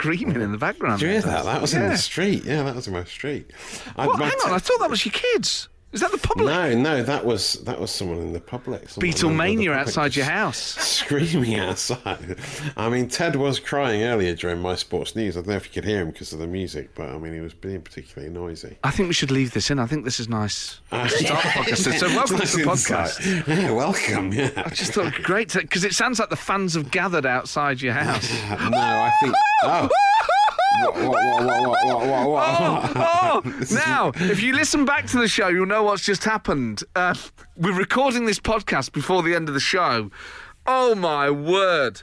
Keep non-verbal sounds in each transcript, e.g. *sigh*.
screaming in the background. Did you hear that? That was in the street. Yeah, that was in my street. I- my Hang on, I thought that was your kids. Is that the public? No, no, that was that was someone in the public. Beatlemania outside your house. *laughs* Screaming outside. I mean, Ted was crying earlier during my sports news. I don't know if you could hear him because of the music, but I mean, he was being particularly noisy. I think we should leave this in. I think this is nice. Uh, start the podcast. So welcome Nice to the podcast. Yeah, welcome. Yeah. I just thought great because it sounds like the fans have gathered outside your house. no, I think. *laughs* Oh. What, what, what, what, what, what, what, *laughs* oh, oh. now, if you listen back to the show, you'll know what's just happened. Uh, we're recording this podcast before the end of the show. Oh my word!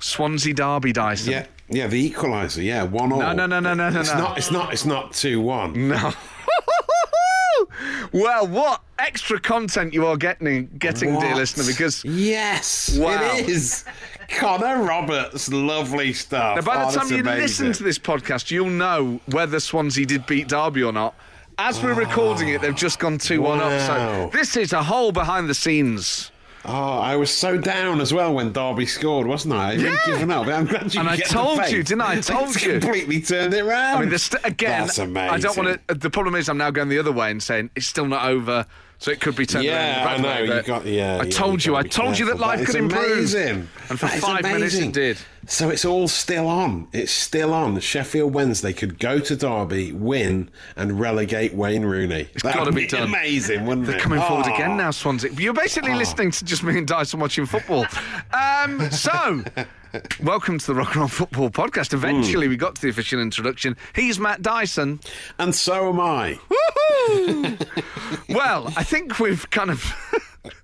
Swansea Derby, Dyson. Yeah, yeah, the equaliser. Yeah, one all. No, no, no, no, no, no, It's no. not. It's not. It's not two one. No. *laughs* well, what extra content you are getting, getting, dear listener? Because yes, Wow. it is. Connor Roberts, lovely stuff. Now, by the Oh, time you amazing. listen to this podcast, you'll know whether Swansea did beat Derby or not. As we're recording it, they've just gone 2 1 up. So, this is a whole behind the scenes. Oh, I was so down as well when Derby scored, wasn't I? I'd Yeah. given up. I'm glad you And I told you, didn't I? I *laughs* told you. completely turned it around. I mean, st- again, That's amazing. I don't want to. The problem is, I'm now going the other way and saying it's still not over, so it could be turned. Yeah, I know. You got yeah. I yeah, told you. I be told you that life That could improve. Amazing. And for That five minutes it did. So it's all still on. It's still on. Sheffield Wednesday could go to Derby, win, and relegate Wayne Rooney. It's gotta be done. Amazing, wouldn't They're it? coming forward Oh. again now, Swansea. You're basically ah. listening to just me and Dyson watching football. Um, so, *laughs* welcome to the Rock and Roll Football Podcast. Eventually, hmm. we got to the official introduction. He's Matt Dyson. And so am I. Woohoo! *laughs* well, I think we've kind of. *laughs*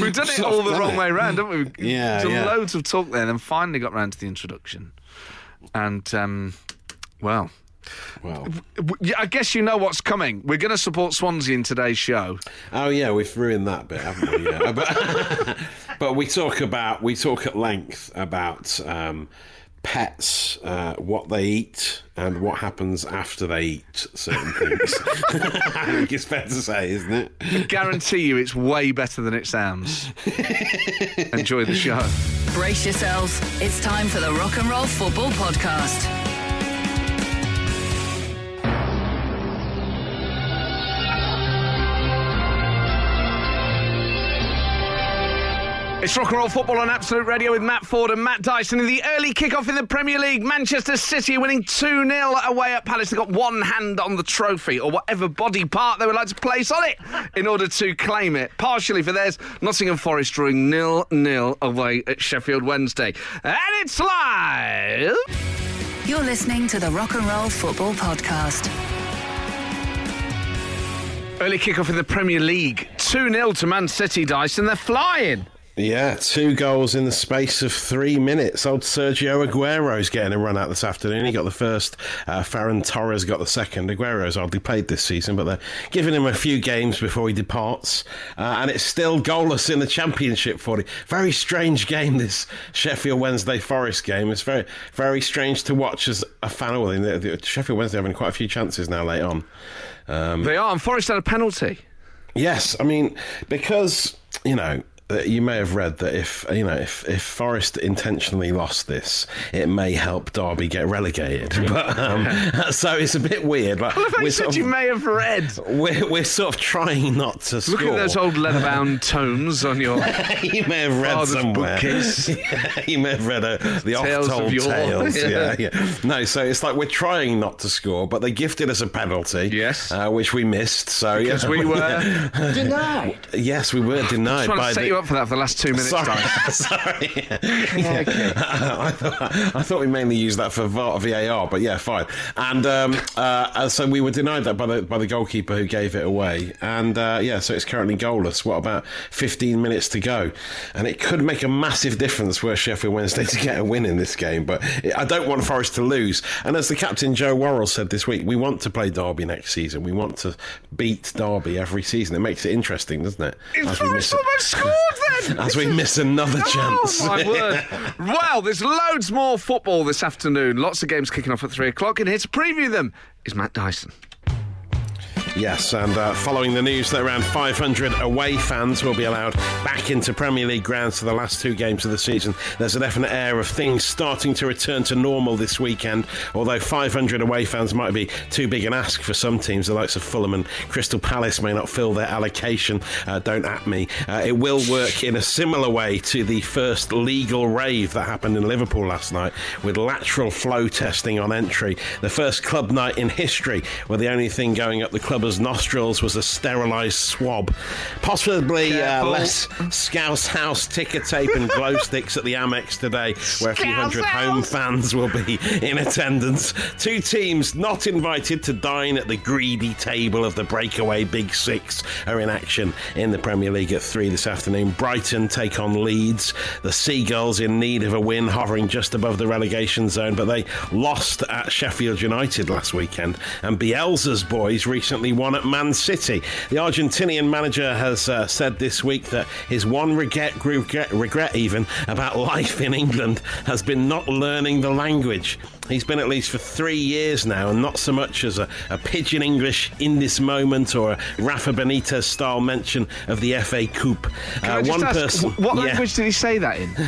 We've done it all the wrong it. way round, haven't we? We've Yeah, done yeah. loads of talk there, and then finally got round to the introduction. And, um, well, Well, I guess you know what's coming. We're going to support Swansea in today's show. oh yeah, we've ruined that bit, haven't we? Yeah. *laughs* but, but we talk about we talk at length about um, pets, uh, what they eat, and what happens after they eat certain things. I *laughs* think it's fair to say, isn't it? guarantee you it's way better than it sounds. *laughs* Enjoy the show. Brace yourselves. It's time for the Rock and Roll Football Podcast. It's rock and roll football on Absolute Radio with Matt Ford and Matt Dyson in the early kickoff in the Premier League. Manchester City winning 2 0 away at Palace. They've got one hand on the trophy or whatever body part they would like to place on it in order to claim it. Partially for theirs, Nottingham Forest drawing 0 0 away at Sheffield Wednesday. And it's live. You're listening to the Rock and Roll Football Podcast. Early kickoff in the Premier League. 2 0 to Man City, Dyson. They're flying. Yeah, two goals in the space of three minutes. Old Sergio Aguero's getting a run out this afternoon. He got the first. Uh, Ferran Torres got the second. Aguero's hardly played this season, but they're giving him a few games before he departs. Uh, and it's still goalless in the Championship for him. Very strange game, this Sheffield Wednesday Forest game. It's very, very strange to watch as a fan of them. The- the- Sheffield Wednesday having quite a few chances now late on. They are, and Forest had a penalty. Yes, I mean because you know you may have read that if you know if if Forest intentionally lost this, it may help Derby get relegated. *laughs* But um, *laughs* so it's a bit weird. Like, I love you we're, said sort you may have read. we're we're sort of trying not to score. Look at those old leather-bound *laughs* tomes on your you may have read somewhere. bookcase. Yeah, you may have read uh, the Tales of oft-told yore. tales. Yeah. Yeah. yeah, No, so it's like we're trying not to score, but they gifted us a penalty. Yes. uh, which we missed. So because yeah, we were Denied. Yes, we were denied trying by to set the. You up for that for the last two minutes. Sorry, *laughs* sorry. Yeah. *laughs* I, thought, I thought we mainly used that for VAR, VAR, but yeah, fine. And um, uh, so we were denied that by the by the goalkeeper who gave it away. And uh, yeah, so it's currently goalless. What about 15 minutes to go? And it could make a massive difference were Sheffield Wednesday *laughs* to get a win in this game. But I don't want Forest to lose. And as the captain Joe Worrall said this week, we want to play Derby next season. We want to beat Derby every season. It makes it interesting, doesn't it? it? Is As we Forest miss- almost scored then? as we miss another oh, chance. Oh my *laughs* word! Well, there's loads more football this afternoon. Lots of games kicking off at three o'clock, and here to preview them is Matt Dyson. Yes, and uh, following the news that around 500 away fans will be allowed back into Premier League grounds for the last two games of the season, there's a definite air of things starting to return to normal this weekend. Although 500 away fans might be too big an ask for some teams, the likes of Fulham and Crystal Palace may not fill their allocation. Uh, don't at me. Uh, it will work in a similar way to the first legal rave that happened in Liverpool last night with lateral flow testing on entry. The first club night in history where the only thing going up the nostrils was a sterilised swab. Possibly uh, less Scouse House ticker tape and glow sticks at the Amex today, where a few hundred home fans will be in attendance. Two teams not invited to dine at the greedy table of the breakaway Big Six are in action in the Premier League at three this afternoon. Brighton take on Leeds. The Seagulls in need of a win, hovering just above the relegation zone, but they lost at Sheffield United last weekend. And Bielsa's boys recently won at Man City. The Argentinian manager has uh, said this week that his one regret, regret, regret even about *laughs* life in England has been not learning the language. He's been at least for three years now, and not so much as a, a pidgin English in this moment or a Rafa Benitez style mention of the FA Coupe. I just ask, wh- what yeah. language did he say that in? *laughs*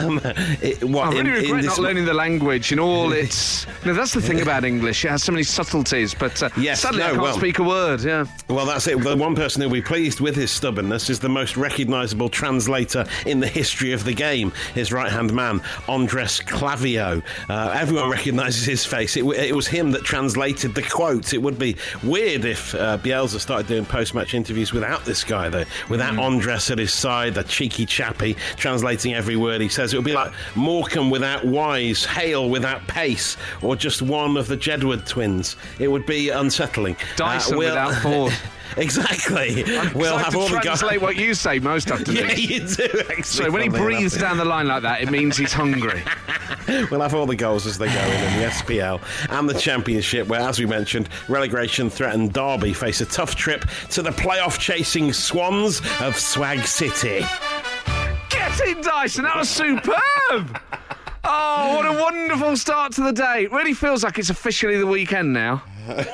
Um, it- what, I really in- in regret this not mo- learning the language in all *laughs* its. No, that's the thing about English. It has so many subtleties, but uh, Yes, suddenly I can't well- speak a word. Yeah. Well, that's it. The one person who'll be pleased with his stubbornness is the most recognisable translator in the history of the game, his right hand man, Andres Clavijo. Uh, everyone recognises his face. It, it was him that translated the quotes. It would be weird if uh, Bielsa started doing post match interviews without this guy, though, without Andres at his side, the cheeky chappy, translating every word he says. It would be like Morecambe without Wise, Hale without Pace, or just one of the Jedward twins. It would be unsettling. Uh, Dyson we'll- without *laughs* Ford. Exactly. We'll We'll have to all the guys. translate what you say most afternoons. *laughs* Yeah, you do. Actually, So when he breathes down the line like that, it means he's hungry. *laughs* *laughs* we'll have all the goals as they go in in the SPL and the Championship, where, as we mentioned, relegation threatened Derby face a tough trip to the playoff-chasing Swans of Swag City. Get in, Dyson. That was superb. *laughs* Oh, what a wonderful start to the day. It really feels like it's officially the weekend now. *laughs*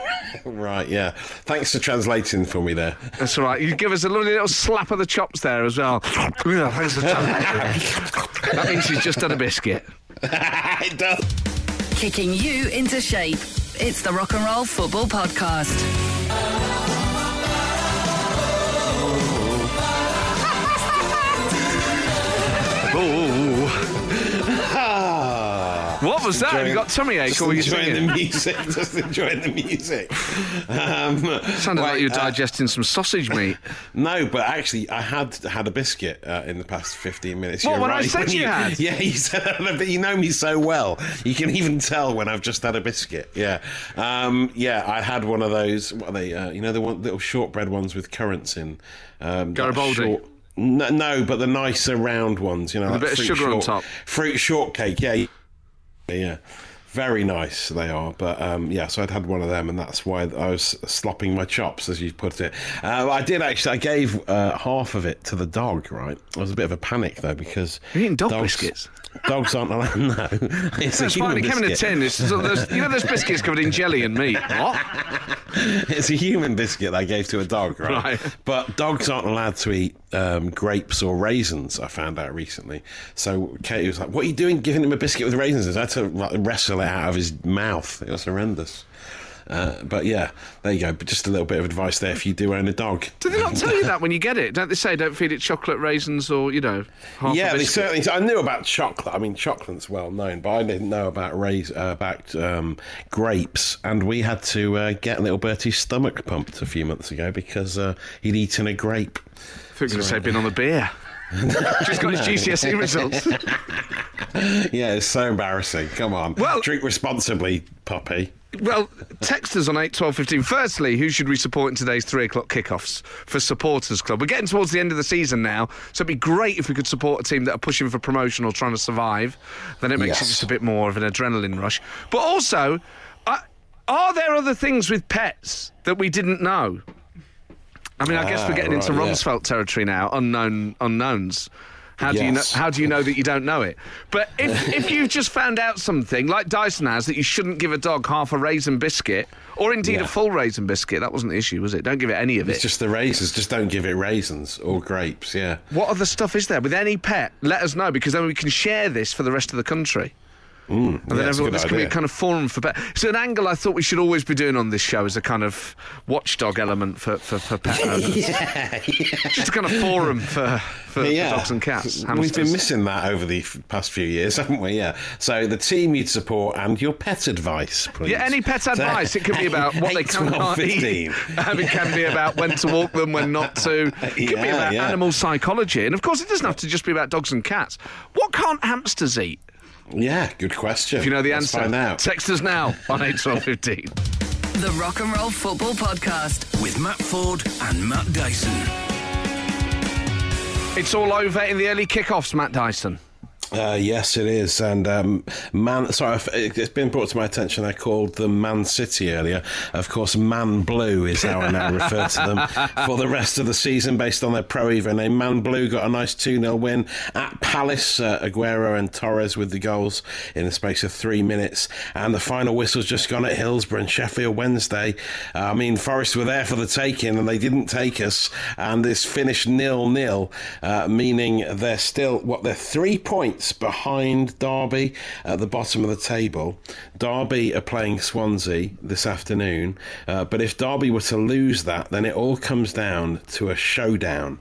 Right, yeah. Thanks for translating for me there. That's all right. You give us a lovely little slap of the chops there as well. Yeah, thanks for that means he's just had a biscuit. *laughs* it does. Kicking you into shape. It's the Rock and Roll Football Podcast. *laughs* Oh. What was that? Have you got tummy ache Just or were you enjoying singing? the music. *laughs* Just enjoying the music. Um, Sounded like you were uh, digesting some sausage meat. *laughs* No, but actually, I had had a biscuit uh, in the past 15 minutes. What, You're when I right. said you had? Yeah, you said that, but you know me so well. You can even tell when I've just had a biscuit. Yeah. Um, yeah, I had one of those, what are they, uh, you know, the one, little shortbread ones with currants in. Um, Garibaldi? short- No, no, but the nicer round ones, you know, like bit of sugar on top. Fruit shortcake, yeah. Yeah. Very nice they are, but um, yeah. So I'd had one of them, and that's why I was slopping my chops, as you put it. Uh, I did actually. I gave uh, half of it to the dog. Right, it was a bit of a panic though because You're eating dog dogs- biscuits? Dogs aren't allowed. No, *laughs* it's a That's human fine. It came in a tin. It's, so you know, there's biscuits covered in jelly and meat. What? *laughs* It's a human biscuit I gave to a dog, right? Right. But dogs aren't allowed to eat um, grapes or raisins. I found out recently. So Katie was like, "What are you doing, giving him a biscuit with raisins?" I had to like, wrestle it out of his mouth. It was horrendous. Uh, but yeah, there you go. But just a little bit of advice there if you do own a dog. Do they not *laughs* tell you that when you get it? Don't they say don't feed it chocolate raisins or you know? Half a yeah, they certainly. I knew about chocolate. I mean, chocolate's well known, but I didn't know about rais- uh, about um, grapes. And we had to uh, get little Bertie's stomach pumped a few months ago because uh, he'd eaten a grape. I you going to say been on the beer. *laughs* Just got his GCSE results. *laughs* Yeah, it's so embarrassing. Come on. Well- drink responsibly, puppy. Well, text us on 8 12 15. Firstly, who should we support in today's three o'clock kickoffs for Supporters Club? We're getting towards the end of the season now, so it'd be great if we could support a team that are pushing for promotion or trying to survive. Then it makes it just a bit more of an adrenaline rush. But also, uh, are there other things with pets that we didn't know? I mean, I guess we're Ah, getting into right, yeah. Rumsfeld territory now, unknown unknowns. How do you know? How do you know that you don't know it? But if *laughs* if you've just found out something like Dyson has that you shouldn't give a dog half a raisin biscuit, or indeed Yeah. a full raisin biscuit, that wasn't the issue, was it? Don't give it any of it. It's it. just the raisins. Just don't give it raisins or grapes. Yeah. What other stuff is there with any pet? Let us know because then we can share this for the rest of the country. And then yeah, it's everyone, this can be a kind of forum for pet. It's an angle I thought we should always be doing on this show as a kind of watchdog element for, for, for pet *laughs* owners. Just a kind of forum for, for, for dogs and cats. We've been missing that over the f- past few years, *laughs* haven't we? Yeah. So the team you'd support and your pet advice, please. Yeah, any pet advice. It could be about what they can *laughs* and 12, can't eat. 15. Um, it can be about when to walk them, when not to. It could be about yeah. animal psychology. And of course, it doesn't have to just be about dogs and cats. What can't hamsters eat? Yeah, good question. If you know the Let's answer, find out. text us now on 81215. *laughs* The Rock and Roll Football Podcast. with Matt Ford and Matt Dyson. It's all over in the early kickoffs, Matt Dyson. Uh, yes, it is. And um, Man, sorry, it's been brought to my attention. I called them Man City earlier. Of course, Man Blue is how I now *laughs* refer to them for the rest of the season, based on their Pro Evo name. Man Blue got a nice 2 0 win at Palace. Uh, Aguero and Torres with the goals in the space of three minutes. And the final whistle's just gone at Hillsborough and Sheffield Wednesday. Uh, I mean, Forest were there for the taking, and they didn't take us. And it's finished nil nil, uh, meaning they're still what they're three points behind Derby at the bottom of the table. Derby are playing Swansea this afternoon, uh, but if Derby were to lose that, then it all comes down to a showdown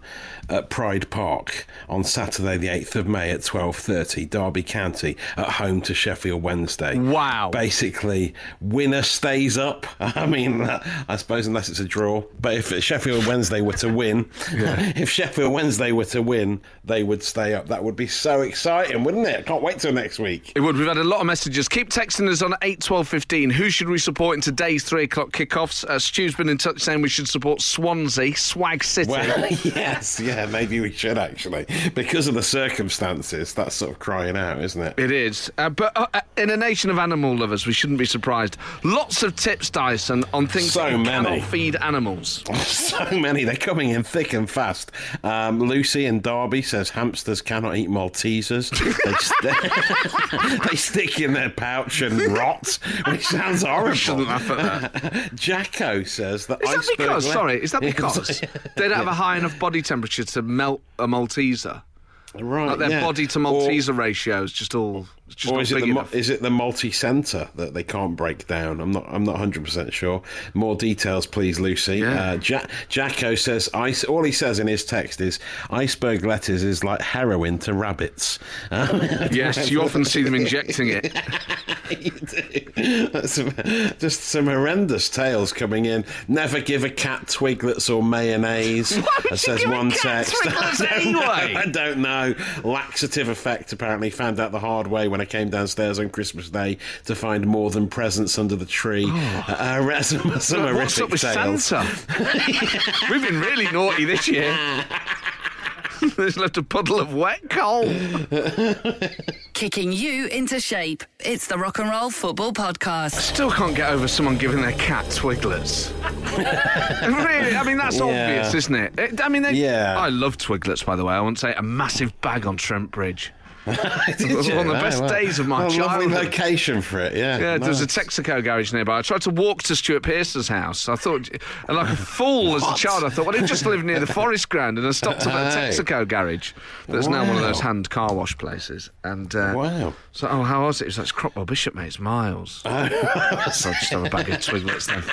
at Pride Park on Saturday, the eighth of May at twelve thirty. Derby County at home to Sheffield Wednesday. Wow. Basically, winner stays up. *laughs* I mean, I suppose unless it's a draw. But if Sheffield Wednesday were to win, *laughs* *laughs* if Sheffield Wednesday were to win, they would stay up. That would be so exciting, wouldn't it? Can't wait till next week. It would. We've had a lot of messages. Keep texting us on 8 12 15. Who should we support in today's 3 o'clock kickoffs? Uh, Stu's been in touch saying we should support Swansea, Swag City. Well, yes, yes, yeah, maybe we should actually, because of the circumstances. That's sort of crying out, isn't it? It is. Uh, but uh, uh, in a nation of animal lovers, we shouldn't be surprised. Lots of tips, Dyson, on things So that many. cannot feed animals. *laughs* So many, they're coming in thick and fast. Um, Lucy in Derby says hamsters cannot eat Maltesers. *laughs* They, st- *laughs* they stick in their pouch and rot, which sounds horrible. shouldn't laugh at that. Jacko says that Is that because, le- sorry, is that because they don't have a high enough body temperature to melt a Malteser? right, Like their yeah. body to Malteser ratio is just all. Or is it, the, enough. is it the multi-centre that they can't break down? I'm not. I'm not 100 percent sure. More details, please, Lucy. Yeah. Uh, ja- Jacko says. Ice, all he says in his text is, "Iceberg lettuce is like heroin to rabbits." *laughs* Yes, you often see them injecting it. *laughs* you do. That's some, just some horrendous tales coming in. Never give a cat twiglets or mayonnaise. *laughs* Why would you says one text. I don't anyway? I don't know. Laxative effect. Apparently, found out the hard way when I came downstairs on Christmas Day to find more than presents under the tree. Uh, uh, *laughs* some, some Look, What's up with tales. Santa? *laughs* *laughs* We've been really naughty this year. There's left a puddle of wet coal. Kicking you into shape. It's the Rock and Roll Football Podcast. Still can't get over someone giving their cat twiglets. really? I mean, that's Yeah. obvious, isn't it? It- I mean, they, Yeah. I love twiglets, by the way. I want to say a massive bag on Trent Bridge. *laughs* Did was you? one of the best well. days of my Well, Lovely childhood. location for it. Yeah. Yeah, there's a. Texaco garage nearby. I tried to walk to Stuart Pearce's house. I thought, and like a fool as a child, I thought, well, he just lived near the *laughs* forest ground, and I stopped at a Texaco garage that's now one of those hand car wash places. And uh, Wow. so, oh, how was it? It was like Cropwell Bishop, mate. It's miles. *laughs* Oh. so I just have a bag of twiglets then.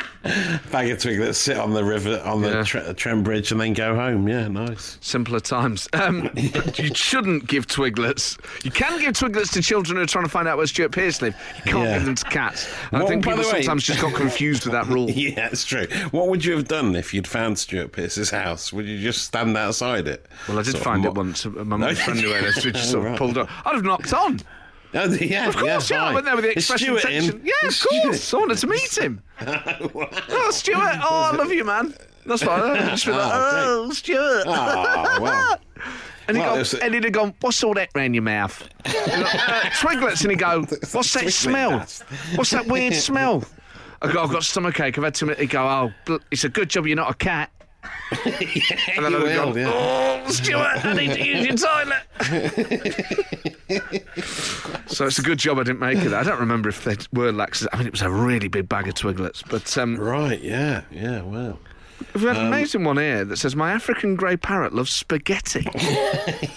bag of twiglets, sit on the river on the Yeah. Tre- Trent Bridge, and then go home. Yeah, nice. Simpler times. Um, you shouldn't give twiglets. You can give twiglets to children who are trying to find out where Stuart Pearce live. You can't Yeah. give them to cats. And I think people sometimes just got confused with that rule. *laughs* Yeah, it's true. What would you have done if you'd found Stuart Pearce's house? Would you just stand outside it? Well, I did Sort find it once. My mum's friend who you? had us, we just sort of *laughs* pulled up. I'd have knocked on. Oh, yeah, Of course, yeah. I hi. went there with the expression tension. in? Yeah, of Is *laughs* Stuart- course. I wanted to meet him. Oh, Stuart. Oh, I love you, man. That's fine. Just like, ah, Oh, oh, Stuart. Oh, well. And he'd, Well, go, a- and he'd have gone, what's all that round your mouth? *laughs* And I- uh, twiglets. And he'd go, what's that smell? What's that weird *laughs* smell? I go, I've got stomachache. I've had too many. He'd go, oh, it's a good job you're not a cat. *laughs* and then will, have yeah. oh, Stuart, I need to use your toilet. so it's a good job I didn't make it. I don't remember if they were laxatives. I mean, it was a really big bag of Twiglets. But um, Right, yeah, yeah, well. We've had an um, amazing one here that says, My African grey parrot loves spaghetti.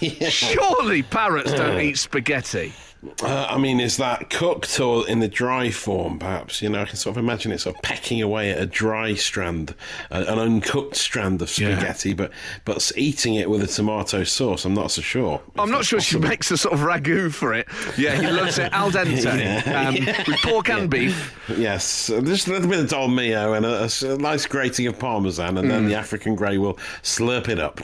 *laughs* *laughs* Surely parrots don't *laughs* eat spaghetti. Uh, I mean, is that cooked or in the dry form, perhaps? You know, I can sort of imagine it sort of pecking away at a dry strand, uh, an uncooked strand of Yeah. spaghetti, but but eating it with a tomato sauce, I'm not so sure. I'm not that's sure she makes a sort of ragu for it. Yeah, he loves it al dente *laughs* um, with *laughs* pork and beef. Yes, uh, just a little bit of dolmio and a nice grating of parmesan, and Mm. then the African grey will slurp it up.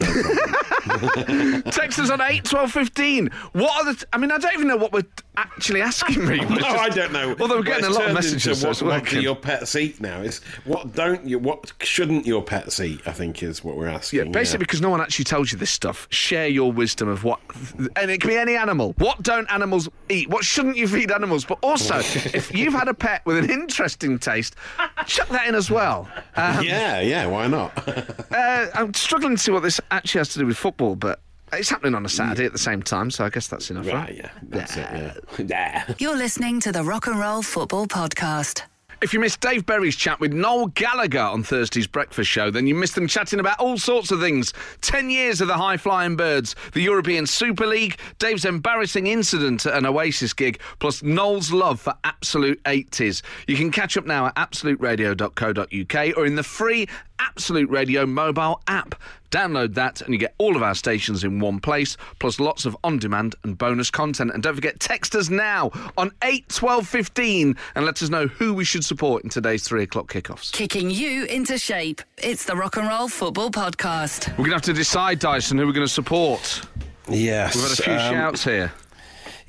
No. *laughs* Text us on 8 12 15. What are the. T- I mean, I don't even know what we're actually asking me. no, *laughs* I don't know. Although we're getting a lot of messages. What, what do your pets eat now? Is what don't you? What shouldn't your pets eat? I think is what we're asking. Yeah, basically because no one actually tells you this stuff. Share your wisdom of what, and it can be any animal. What don't animals eat? What shouldn't you feed animals? But also, *laughs* if you've had a pet with an interesting taste, chuck that in as well. Um, yeah, yeah. Why not? *laughs* uh, I'm struggling to see what this actually has to do with football, but it's happening on a Saturday at the same time, so I guess that's enough, right? right, yeah, that's it. Yeah, *laughs* yeah. You're listening to the Rock and Roll Football Podcast. If you missed Dave Berry's chat with Noel Gallagher on Thursday's breakfast show, then you missed them chatting about all sorts of things. Ten years of the high flying birds, the European Super League, Dave's embarrassing incident at an Oasis gig, plus Noel's love for absolute 80s. You can catch up now at absoluteradio.co.uk or in the free Absolute Radio mobile app. Download that and you get all of our stations in one place, plus lots of on demand and bonus content. And don't forget, text us now on 8 12 15 and let us know who we should support in today's three o'clock kickoffs. Kicking you into shape. It's the Rock and Roll Football Podcast. We're going to have to decide, Dyson, who we're going to support. Yes. We've had a few um, shouts here.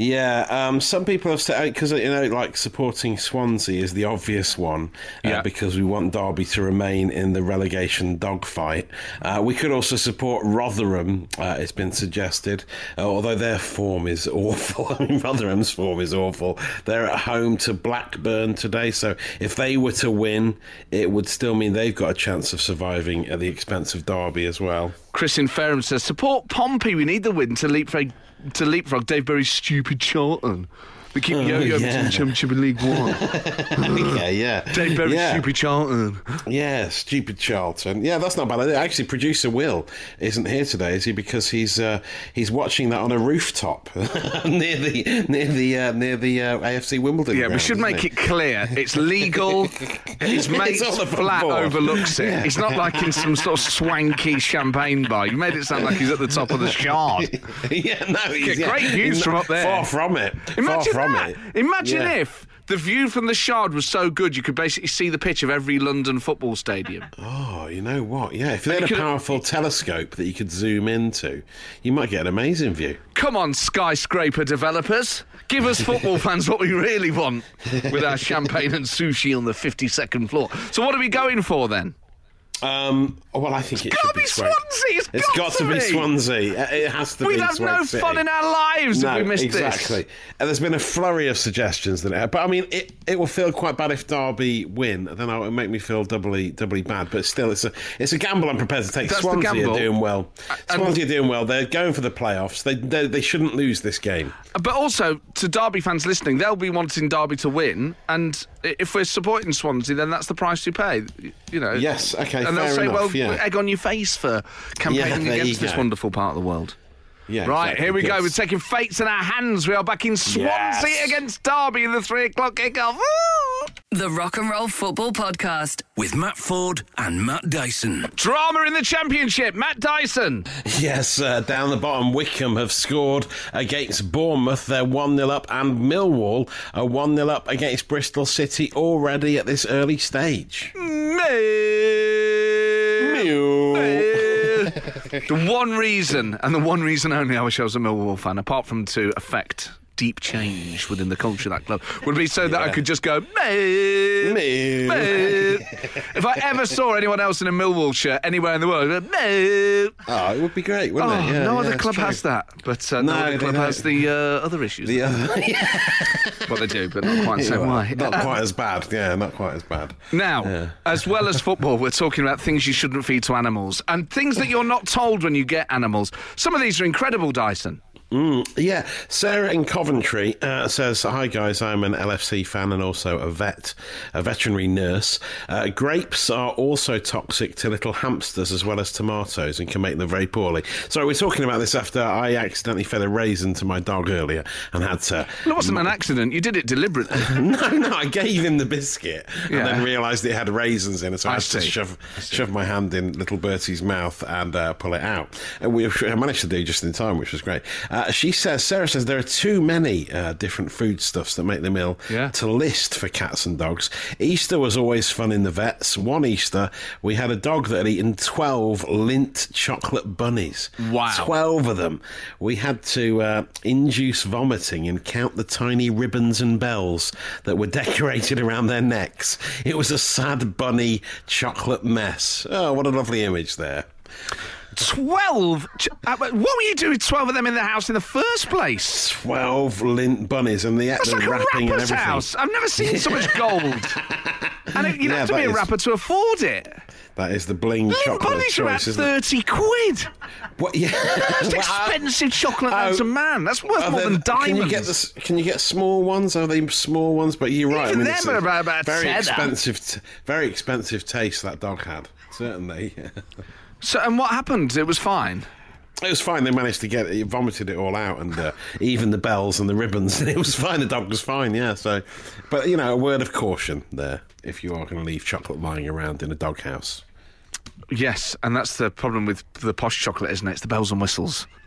Yeah, um, some people have said because you know, like supporting Swansea is the obvious one, uh, Yeah. because we want Derby to remain in the relegation dogfight. Uh, we could also support Rotherham. Uh, it's been suggested, uh, although their form is *laughs* awful. I mean, Rotherham's form is awful. They're at home to Blackburn today, so if they were to win, it would still mean they've got a chance of surviving at the expense of Derby as well. Chris in Fareham says, support Pompey. We need the win to leapfrog, to leapfrog Dave Berry's stupid Charlton. We keep yo-yo Oh, yeah. between Championship and League One. *laughs* yeah, yeah. Dave Berry's yeah. stupid Charlton. Yeah, stupid Charlton. Yeah, that's not bad. Actually, producer Will isn't here today, is he? Because he's uh, he's watching that on a rooftop *laughs* near the near the uh, near the uh, AFC Wimbledon. Yeah, we should make he? it clear. It's legal. *laughs* His mate's all flat board. overlooks it. It's not like in some sort of swanky champagne bar. You made it sound like he's at the top of the shard. yeah, no, he's, yeah, great views from up there. Far from it. Imagine from it. *laughs* Imagine Yeah. if the view from the Shard was so good you could basically see the pitch of every London football stadium. *laughs* Oh, you know what? Yeah, if they had a powerful telescope that you could zoom into, you might get an amazing view. Come on, skyscraper developers. Give us football *laughs* fans what we really want with our champagne and sushi on the 52nd floor. So, what are we going for then? Um, oh, well, I think it gotta should be be Swan- Swansea, it's it's got got to to be. Swansea. Uh, It has to be We'd be. have no fun in our lives no, if we missed exactly. this. And there's been a flurry of suggestions that, but I mean, it, it will feel quite bad if Derby win. Then it'll make me feel doubly doubly bad. But still, it's a it's a gamble I'm prepared to take. That's Swansea are doing well. and- Swansea are doing well. They're going for the playoffs. They they, they shouldn't lose this game. But also, to Derby fans listening, they'll be wanting Derby to win. And if we're supporting Swansea, then that's the price you pay. You know. Yes, okay, And they'll say, enough, well, yeah. egg on your face for campaigning you against this wonderful part of the world. Yeah, Right, exactly. here we go. We're taking fates in our hands. We are back in Swansea Yes. against Derby in the three o'clock kickoff. Woo! The Rock and Roll Football Podcast. With Matt Ford and Matt Dyson. Drama in the championship. Matt Dyson. Yes, uh, down the bottom, Wycombe have scored against Bournemouth. They're 1 0 up, and Millwall are 1 0 up against Bristol City already at this early stage. *laughs* the one reason, and the one reason only, I wish I was a Millwall fan, apart from to affect deep change within the culture of that club would be so that I could just go, "Moo, Moo." moo." if I ever saw anyone else in a Millwall shirt anywhere in the world, "Moo." Oh, it would be great, Oh, wouldn't it? Yeah, no yeah, other club true. has that, but uh, no, No, other club has the uh, other issues. The other, *laughs* well, they do, but not quite *laughs* same way. *laughs* not quite as bad. Yeah, not quite as bad. Now, as well as *laughs* football, we're talking about things you shouldn't feed to animals and things that you're not told when you get animals. Some of these are incredible, Dyson. Yeah, Sarah in Coventry uh, says, "Hi guys, I'm an LFC fan and also a vet, a veterinary nurse. Uh, grapes are also toxic to little hamsters as well as tomatoes and can make them very poorly. So we're talking about this after I accidentally fed a raisin to my dog earlier and had to. Well, it wasn't an accident. You did it deliberately. *laughs* No, no, I gave him the biscuit Yeah. and then realised it had raisins in it, so I, I had to see. shove, shove my hand in little Bertie's mouth and uh, pull it out. And we managed to do just in time, which was great. Uh, she says, Sarah says, there are too many uh, different foodstuffs that make them ill Yeah. to list for cats and dogs. Easter was always fun in the vets. One Easter, we had a dog that had eaten 12 Lindt chocolate bunnies. Wow. 12 of them. We had to uh, induce vomiting and count the tiny ribbons and bells that were *laughs* decorated around their necks. It was a sad bunny chocolate mess. Oh, what a lovely image there. 12? Uh, What were you doing with 12 of them in the house in the first place? 12 Lindt bunnies and the, That's the like a wrapping and rapper's everything. house. I've never seen so much *laughs* gold. and it, you'd Yeah, have to be a is- rapper to afford it. That is the bling Lindt chocolate bunnies are about choice, it? 30 quid. What, yeah. That's *laughs* expensive chocolate oh, known to man. That's worth more there- than diamonds. Can you get the, Can you get small ones? Are they small ones? But you're right. Even I mean, them are about- about very expensive, t- very expensive taste that dog had. Certainly, *laughs* So, and what happened? It was fine. it was fine. They managed to get it, vomited it all out, and uh, even the bells and the ribbons. And *laughs* it was fine. The dog was fine. Yeah. So, but you know, a word of caution there if you are going to leave chocolate lying around in a doghouse. Yes, and that's the problem with the posh chocolate, isn't it? It's the bells and whistles. *laughs*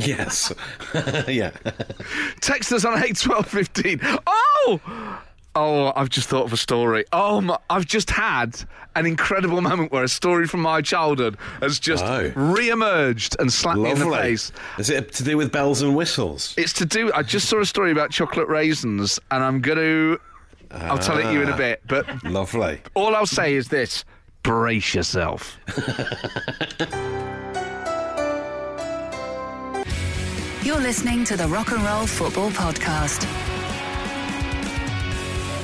Yes. *laughs* yeah. Text us on eight twelve fifteen. Oh! Oh, I've just thought of a story. Oh, my, I've just had an incredible moment where a story from my childhood has just Oh. re-emerged and slapped me in the face. Is it to do with bells and whistles? It's to do. I just saw a story about chocolate raisins, and I'm going to. I'll tell it you in a ah. bit, but Lovely. all I'll say is this: brace yourself. *laughs* You're listening to the Rock and Roll Football Podcast.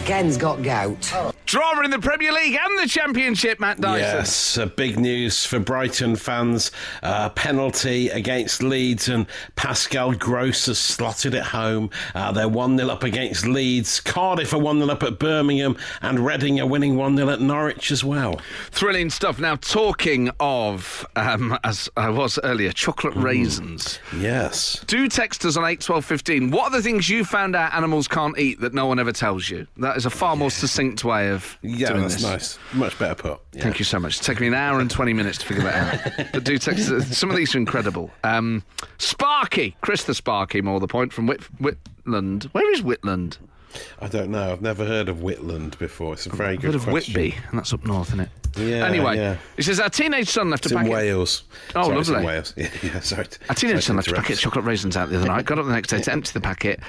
Ken's got gout. Drama in the Premier League and the Championship, Matt Dyson. Yes, uh, big news for Brighton fans. Uh, penalty against Leeds, and Pascal Gross has slotted it home. Uh, they're 1 0 up against Leeds. Cardiff are 1 0 up at Birmingham, and Reading are winning 1 0 at Norwich as well. Thrilling stuff. Now, talking of, um, as I was earlier, chocolate raisins. Yes. Do text us on 81215. What are the things you found out animals can't eat that no one ever tells you? That is a far more succinct way of Yeah, doing that's this. nice. Much better put. Yeah. Thank you so much. It's taken me an hour and 20 minutes to figure that out. *laughs* But do text. Some of these are incredible. Um, Sparky, Chris the Sparky, more the point, from Whit- Whitland. Where is Whitland? I don't know. I've never heard of Whitland before. It's a very A good bit of question. Whitby, and that's up north, isn't it? Yeah, Anyway, yeah. he says our teenage son left It's a in packet. Wales. Oh, Sorry, it's in lovely. Wales. *laughs* Yeah, yeah sorry. Our teenage son left a packet of chocolate raisins out the other night. Got up the next day to empty the packet.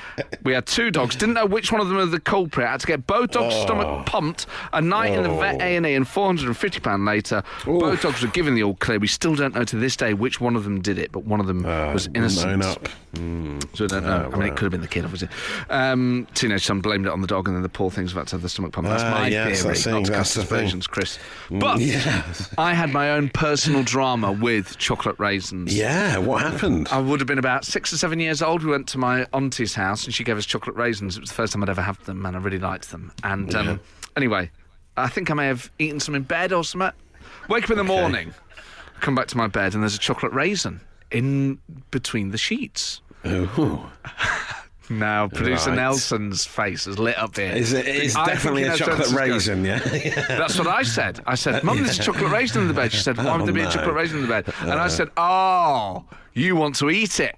We had two dogs. Didn't know which one of them was the culprit. Had to get both dogs' oh. stomach pumped. A night in the vet Oh. A and E, and four hundred and fifty pound later, both dogs were given the all clear. We still don't know to this day which one of them did it, but one of them ah, was innocent. Known up. Hmm. So I don't ah, know. I mean, it could have been the kid, obviously. Um, teenage son blamed it on the dog, and then the poor thing's about to have the stomach pumped. That's Ah, my yes, theory. that's not to cast aspersions, Chris. But Yes. I had my own personal drama with chocolate raisins. Yeah, what happened? I would have been about six or seven years old. We went to my auntie's house and she gave us chocolate raisins. It was the first time I'd ever had them and I really liked them. And um, Yeah. anyway, I think I may have eaten some in bed or something. Wake up in the morning, come back to my bed and there's a chocolate raisin in between the sheets. Ooh. Now, producer Right. Nelson's face is lit up here. Is it is I definitely a chocolate this is going. raisin, yeah? *laughs* That's what I said. I said, Mum, there's a *laughs* chocolate raisin in the bed. She said, Why would Oh, there be a no. Uh. chocolate raisin in the bed? And I said, Oh, you want to eat it.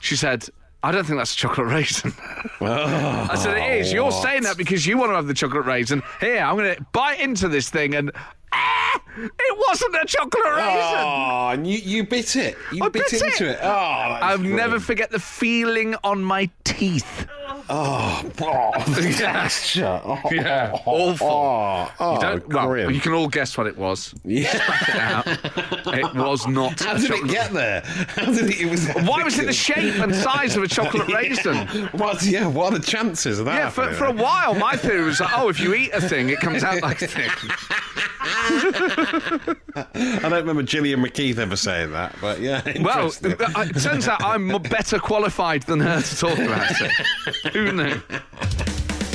She said, I don't think that's a chocolate raisin. *laughs* Oh, I said, It is. You're saying that because you want to have the chocolate raisin. Here, I'm going to bite into this thing and. Ah! It wasn't a chocolate raisin. Oh, and you, you bit it. You I bit, bit into it. it. Oh, I'll never forget the feeling on my teeth. Oh, *laughs* Yeah. shut up. Yeah, awful. Oh, oh You don't, well, you can all guess what it was. Yeah. It. It was not. How did it get there? How did it? it was Why was it the shape and size of a chocolate *laughs* raisin? What? Yeah. What are the chances of that? Yeah, for, for a while, my theory was like, oh, if you eat a thing, it comes out like *laughs* a thing. *laughs* I don't remember Gillian McKeith ever saying that, but yeah. *laughs* Well, uh, it turns out I'm better qualified than her to talk about it. Who knew?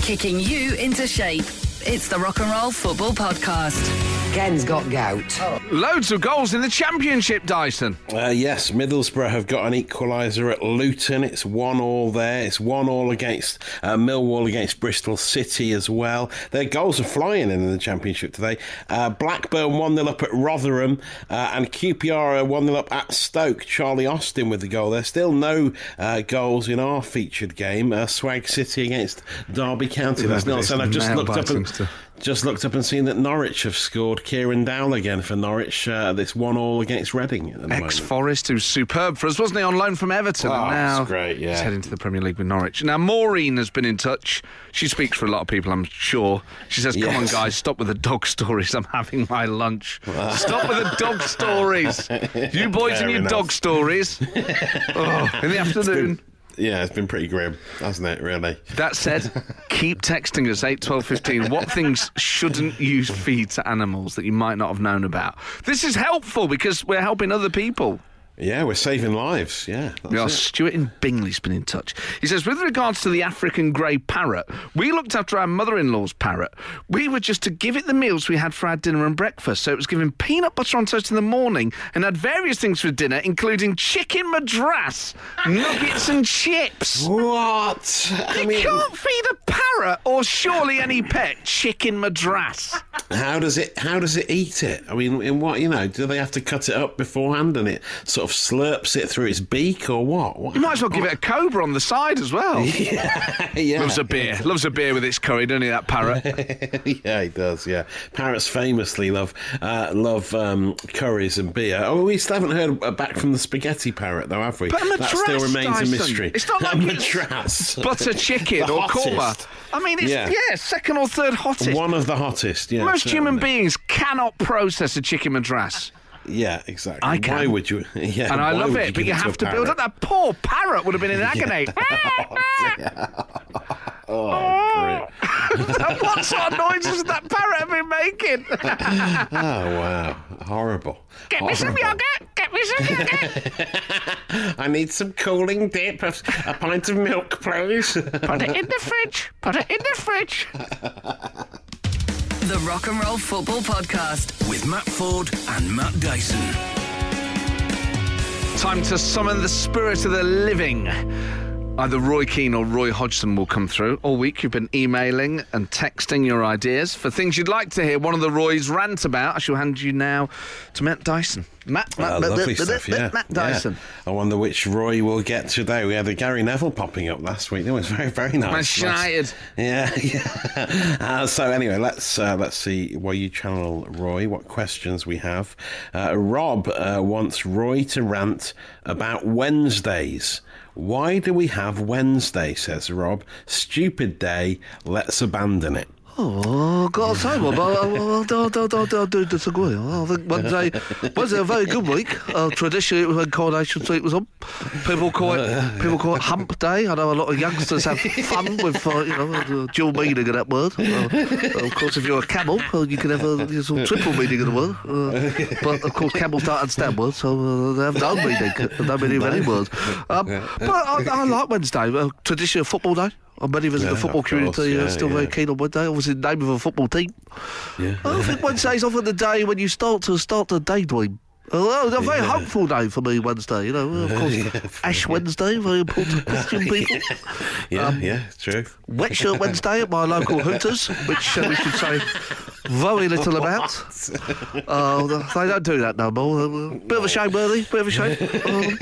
Kicking you into shape. It's the Rock and Roll Football Podcast. Ken's got gout. Loads of goals in the championship, Dyson. Uh, yes, Middlesbrough have got an equaliser at Luton. It's one all there. It's one all against uh, Millwall against Bristol City as well. Their goals are flying in in the Championship today. Uh, Blackburn 1 0 up at Rotherham uh, and QPR 1 0 up at Stoke. Charlie Austin with the goal. There's still no uh, goals in our featured game. Uh, Swag City against Derby County. That's Remember not this so. I've just looked up and stuff. Just looked up and seen that Norwich have scored Kieran Dowell again for Norwich. Uh, this one all against Reading at the moment. Ex Forest, who's superb for us, wasn't he, on loan from Everton? Oh, and now that's great, yeah. He's heading to the Premier League with Norwich. Now, Maureen has been in touch. She speaks for a lot of people, I'm sure. She says, Come on, guys, stop with the dog stories. I'm having my lunch. stop with the dog stories. *laughs* You boys Fair and your enough. dog stories. *laughs* oh, in the afternoon. Yeah, it's been pretty grim, hasn't it, really? That said, *laughs* keep texting us 8 12 15. What things shouldn't you feed to animals that you might not have known about? This is helpful because we're helping other people. Yeah, we're saving lives. Yeah. that's We are it. Stuart in Bingley's been in touch. He says, with regards to the African grey parrot, we looked after our mother-in-law's parrot. We were just to give it the meals we had for our dinner and breakfast. So it was given peanut butter on toast in the morning and had various things for dinner, including chicken madras, nuggets and chips. What? I mean, can't feed a parrot or surely any pet chicken madras. how does it? How does it eat it? I mean, in what you know? Do they have to cut it up beforehand and it sort of slurps it through its beak or what? what? You might as well give it a cobra on the side as well. *laughs* yeah, yeah. Loves a beer. Loves a beer with its curry, doesn't he, that parrot? *laughs* yeah, he does. Yeah, parrots famously love uh, love um, curries and beer. Oh, we still haven't heard back from the spaghetti parrot, though, have we? But a that still remains Dyson. a mystery. It's not a like it's madras. butter *laughs* chicken The or korma. I mean, it's yeah. Yeah. second or third hottest. One of the hottest. Yeah, Most human beings cannot process a chicken madras, Yeah, exactly. I can. Why would you? *laughs* Yeah, and I love it. But you have to build up. That poor parrot would have been in *laughs* agony. *laughs* Oh, oh, great. And what sort of noises would that parrot have been making? Oh wow, horrible. Get me some yogurt. Get me some yogurt. I need some cooling dip, a, a pint of milk, please. Put it in the fridge. Put it in the fridge. The Rock and Roll Football Podcast. With Matt Ford and Matt Dyson. Time to summon the spirit of the living. Either Roy Keane or Roy Hodgson will come through. All week you've been emailing and texting your ideas for things you'd like to hear one of the Roys rant about. I shall hand you now to Matt Dyson. Matt, Matt, Uh, Matt, lovely Matt, stuff, Matt, yeah. Matt Dyson. Yeah. I wonder which Roy we'll get today. We had a Gary Neville popping up last week. It was very, very nice. Manchester United. Yeah, *laughs* yeah. Uh, so anyway, let's uh, let's see where you channel Roy. What questions we have? Uh, Rob uh, wants Roy to rant about Wednesdays. Why do we have Wednesday? Says Rob. Stupid day. Let's abandon it. Oh, God, say, well, I, I, I, I, I do disagree. I think Wednesday was a very good week. Uh, traditionally, it was when Coronation Street was on. People call it people call it Hump Day. I know a lot of youngsters have fun with uh, you know the dual meaning of that word. Uh, of course, if you're a camel, you can have a uh, sort of triple meaning of the word. Uh, but of course, camels don't understand words, so uh, they have no meaning, no meaning of any words. Um, but I, I like Wednesday. Uh, traditionally, football day. And many of us in the football community are yeah, still very keen on Wednesday. Obviously, the name of a football team. Yeah. I think Wednesday's often the day when you start to start daydream. Oh, it's a very hopeful day for me, Wednesday. You know, of course, *laughs* Ash Wednesday, very important to Christian *laughs* people. Yeah, Um, yeah, true. Wet Shirt Wednesday at my local *laughs* Hooters, which uh, we should say very little about. Oh, they don't do that no more. Uh, Bit of a shame, really. Bit of a shame. Um,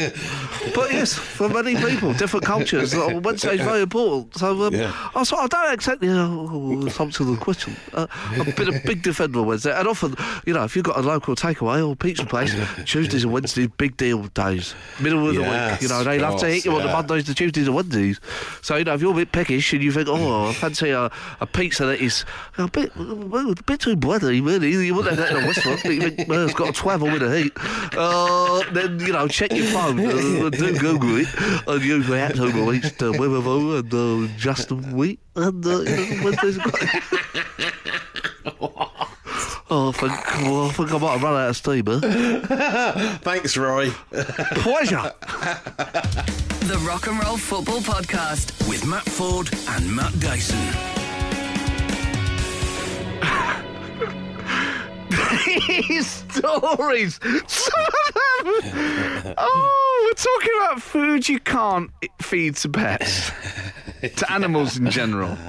but yes, for many people, different cultures, uh, Wednesday is very important. So um, Yeah. I, I don't exactly uh, come to the question. Uh, I've been a big defender of Wednesday, and often, you know, if you've got a local takeaway or pizza place, *laughs* Tuesdays and Wednesdays big deal days, middle of the week. You know, they love to hit you on the. Mondays, the Tuesdays, and Wednesdays. So you know, if you're a bit peckish and you think, oh, I fancy a, a pizza that is a bit well, a bit too bloody, really, you wouldn't have that in a restaurant. but you think, well, it's got a travel with the heat. Uh, then you know, check your phone, uh, do Google it, and use the app to reach uh, Webavo and uh, Justin Wheat, and uh, you know, Wednesdays. *laughs* Oh, oh, I think, well, I think I might have run out of steam, huh? *laughs* Thanks, Roy. *laughs* Pleasure. The Rock and Roll Football Podcast. With Matt Ford and Matt Dyson. *laughs* These stories, some of them. Oh, we're talking about food you can't feed to pets, to animals in general. *laughs*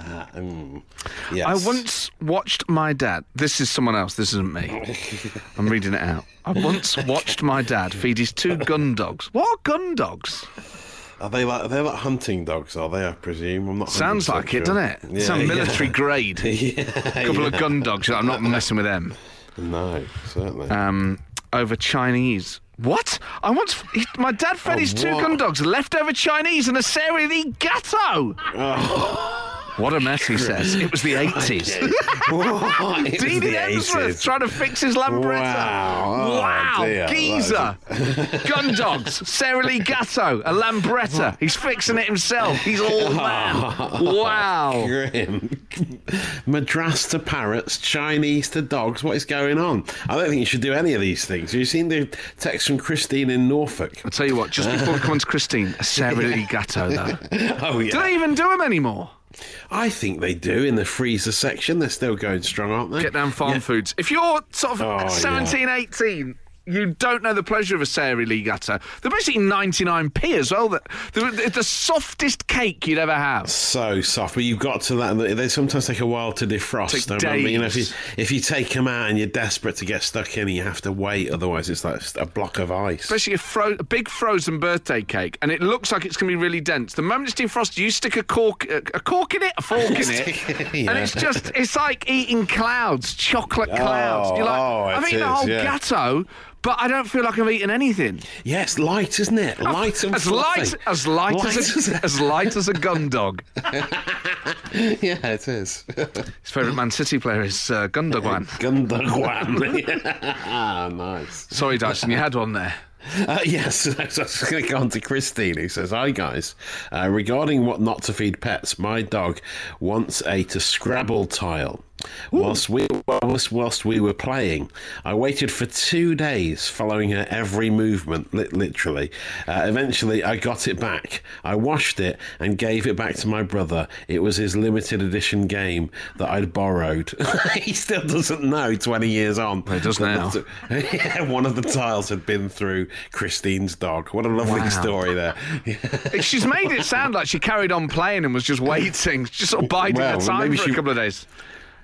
Yes. I once watched my dad. This is someone else. This isn't me. I'm reading it out. I *laughs* once watched my dad feed his two gun dogs. What are gun dogs? Are they like they're like hunting dogs? Are they? I presume. I'm not. Sounds 100% like it, doesn't it? Yeah, Some yeah. military grade. *laughs* yeah, couple of gun dogs. I'm not messing with them. No, certainly. Um, over Chinese. What? I once. He, my dad fed Oh, his two gun dogs leftover Chinese and a Seri Gatto. What a mess, he says. It was the *laughs* 80s. *laughs* What? It was Dean the Emsworth trying to fix his Lambretta. Wow. Oh, wow. dear. Geezer. *laughs* Gun dogs. Sara Lee gateau. A Lambretta. He's fixing it himself. He's all man. Oh, wow. Grim. Madras to parrots, Chinese to dogs. What is going on? I don't think you should do any of these things. Have you seen the text from Christine in Norfolk? I'll tell you what, just before we come on to Christine, a Sara Lee gateau, though. Oh, yeah. Do they even do them anymore? I think they do in the freezer section. They're still going strong, aren't they? Get down farm Yeah. foods. If you're sort of Oh, 17, 18, you don't know the pleasure of a Sara Lee gateau. They're basically 99p as well. The, the, the softest cake you'd ever have. So soft, but you've got to that. They sometimes take a while to defrost. Take I remember, you know, if you if you take them out and you're desperate to get stuck in, you have to wait. Otherwise, it's like a block of ice. Especially a, fro- a big frozen birthday cake, and it looks like it's going to be really dense. The moment it's defrosted, you stick a cork, a, a cork in it, a fork in *laughs* it, Yeah. and it's just, it's like eating clouds, chocolate oh, clouds. You're like, oh, I've eaten a whole yeah. gateau, but I don't feel like I've eaten anything. Yes, light, isn't it? Light and as fluffy. light as light, Light as, a, as light as a gun dog. *laughs* yeah, it is. His favourite Man City player is uh, Gundogan. *laughs* Gundagwan. ah, *laughs* nice. Sorry, Dyson, you had one there. Uh, yes, so I was going to go on to Christine, who says, Hi guys. Uh, regarding what not to feed pets, my dog once ate a Scrabble tile. Whilst we, whilst, whilst we were playing, I waited for two days following her every movement, li- literally. Uh, eventually, I got it back. I washed it and gave it back to my brother. It was his limited edition game that I'd borrowed. *laughs* he still doesn't know, 20 years on. He does now. *laughs* yeah, one of the tiles had been through Christine's dog. What a lovely Wow. story there. She's made it sound like she carried on playing and was just waiting, just sort of biding Well, her time maybe for she- a couple of days.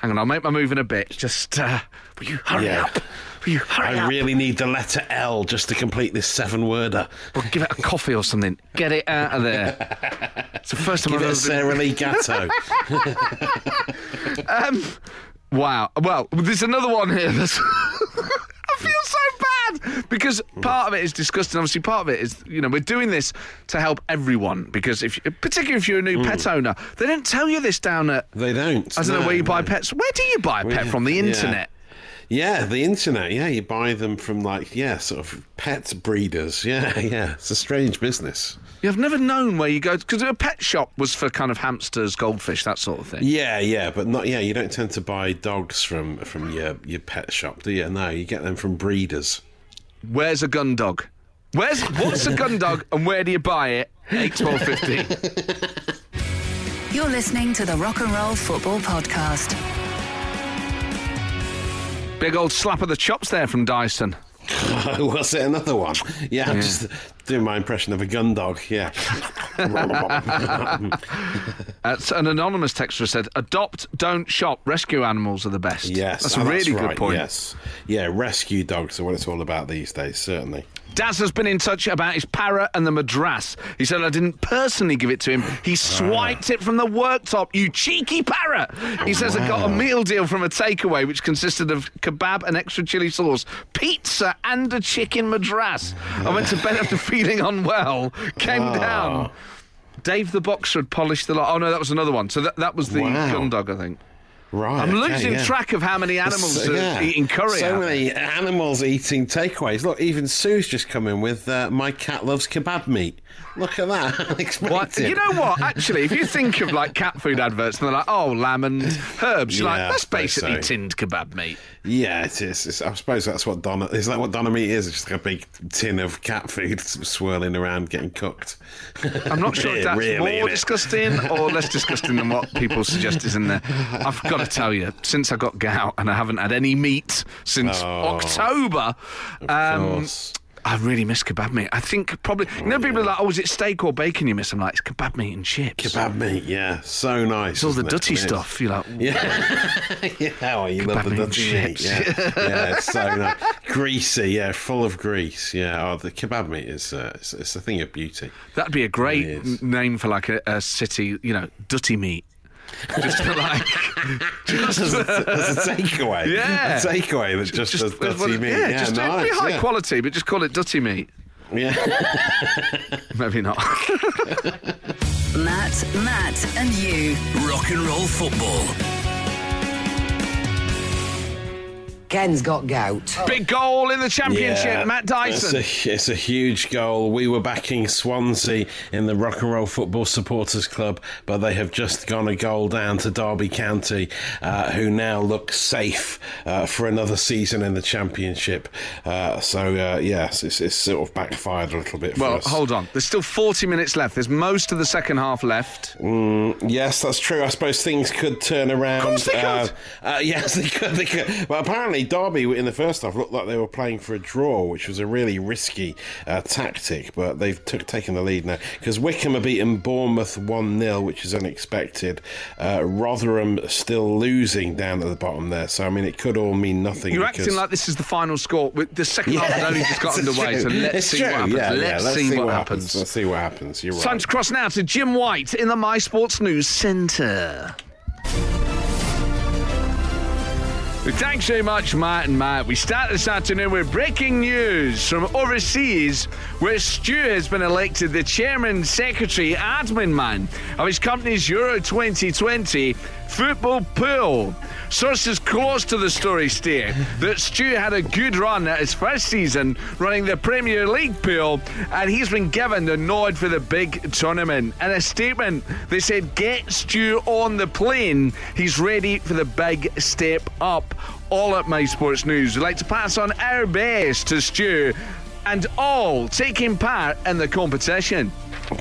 Hang on, I'll make my move in a bit. Just, uh, will you hurry Yeah. up? Will you hurry up? I up? really need the letter L just to complete this seven worder. Or give it a coffee or something. Get it out of there. It's the first time Give I've it ever Sara Lee gateau. *laughs* *laughs* Um, wow. Well, there's another one here. *laughs* That's I feel so bad because part of it is disgusting. Obviously, part of it is you know we're doing this to help everyone because if particularly if you're a new hmm. pet owner, they don't tell you this down at. they don't. I don't know where you buy pets. Where do you buy a pet from? The internet. Yeah, the internet. Yeah, you buy them from like yeah, sort of pet breeders. *laughs* Yeah, yeah. It's a strange business. You've never known where you go because a pet shop was for kind of hamsters, goldfish, that sort of thing. Yeah, yeah, but not yeah. You don't tend to buy dogs from from your your pet shop, do you? No, you get them from breeders. Where's a gun dog? Where's what's a gun dog and where do you buy it? Eight twelve fifteen. You're listening to the Rock and Roll Football Podcast. Big old slap of the chops there from Dyson. *laughs* Was it another one? Yeah, I'm just doing my impression of a gun dog. Yeah. *laughs* Uh, an anonymous texter said, "Adopt, don't shop. Rescue animals are the best." Yes, that's a oh, really right, good point. Yes, yeah, rescue dogs are what it's all about these days. Certainly. Daz has been in touch about his parrot and the madras. He said, I didn't personally give it to him. He ah. swiped it from the worktop, you cheeky parrot. He says, I got a meal deal from a takeaway which consisted of kebab and extra chili sauce, pizza, and a chicken madras. I went to bed after *laughs* feeling unwell, came ah. down. Dave the boxer had polished the lot. Oh, no, that was another one. So that, that was the Wow. gun dog, I think. Right. I'm okay, losing yeah. track of how many animals So- are yeah. eating curry. So out many animals eating takeaways. Look, even Sue's just come in with uh, my cat loves kebab meat. Look at that. *laughs* What? You know what? Actually, if you think of like cat food adverts and they're like, oh, lamb and herbs, you're Yeah, like, that's basically so. tinned kebab meat. Yeah, it is. It's, I suppose that's what doner is. That what doner meat is? It's just like a big tin of cat food *laughs* swirling around, getting cooked. I'm not sure *laughs* if that's Really, more disgusting or less disgusting than what people suggest is in there. I've got to tell you, since I got gout and I haven't had any meat since Oh. October, um, course. I really miss kebab meat. I think probably, you know, people are like, oh, is it steak or bacon you miss? I'm like, it's kebab meat and chips. Kebab meat, yeah, so nice. It's all the it? dirty It is. stuff. You're like, *laughs* Yeah, oh, you love Kebab the meat meat. chips. Yeah, *laughs* yeah, it's so nice. greasy. Yeah, full of grease. Yeah, oh, the kebab meat is uh, it's, it's a thing of beauty. That'd be a great It is. n- name for like a, a city, you know, Dutty Meat. Just to like, *laughs* just, As a, as a takeaway, Yeah. a takeaway that just, just does dirty well, meat. Yeah, Yeah, just nice. be high yeah. quality, but just call it Dutty Meat. Yeah. *laughs* *laughs* Maybe not. Matt, Matt, and you. Rock and roll football. Ken's got gout. Big goal in the championship, Yeah, Matt Dyson. It's a, it's a huge goal. We were backing Swansea in the Rock and Roll Football Supporters Club, but they have just gone a goal down to Derby County, uh, who now look safe uh, for another season in the Championship. Uh, so, uh, yes, it's, it's sort of backfired a little bit for Well, us. hold on. There's still 40 minutes left. There's most of the second half left. Yes, that's true. I suppose things could turn around. Of course they could. Uh, uh, *laughs* yes, they could, they could. Well, apparently Derby in the first half looked like they were playing for a draw, which was a really risky uh, tactic. But they've took, taken the lead now because Wycombe are beaten Bournemouth one 0 which is unexpected. Uh, Rotherham still losing down at the bottom there. So I mean, it could all mean nothing. You're because- acting like this is the final score. The second half has only just got *laughs* underway, so let's It's see true. what happens. Yeah, yeah, let's, see, what, happens. happens. Let's see what happens. You're right. Time to cross now to Jim White in the My Sports News Centre. Thanks very much, Matt and Matt. We start this afternoon with breaking news from overseas, where Stu has been elected the chairman, secretary, admin man of his company's Euro 2020 football pool. Sources close to the story state that Stu had a good run at his first season running the Premier League pool, and he's been given the nod for the big tournament. In a statement, they said, Get Stu on the plane. He's ready for the big step up. All at My Sports News. We'd like to pass on our best to Stu and all taking part in the competition. *laughs*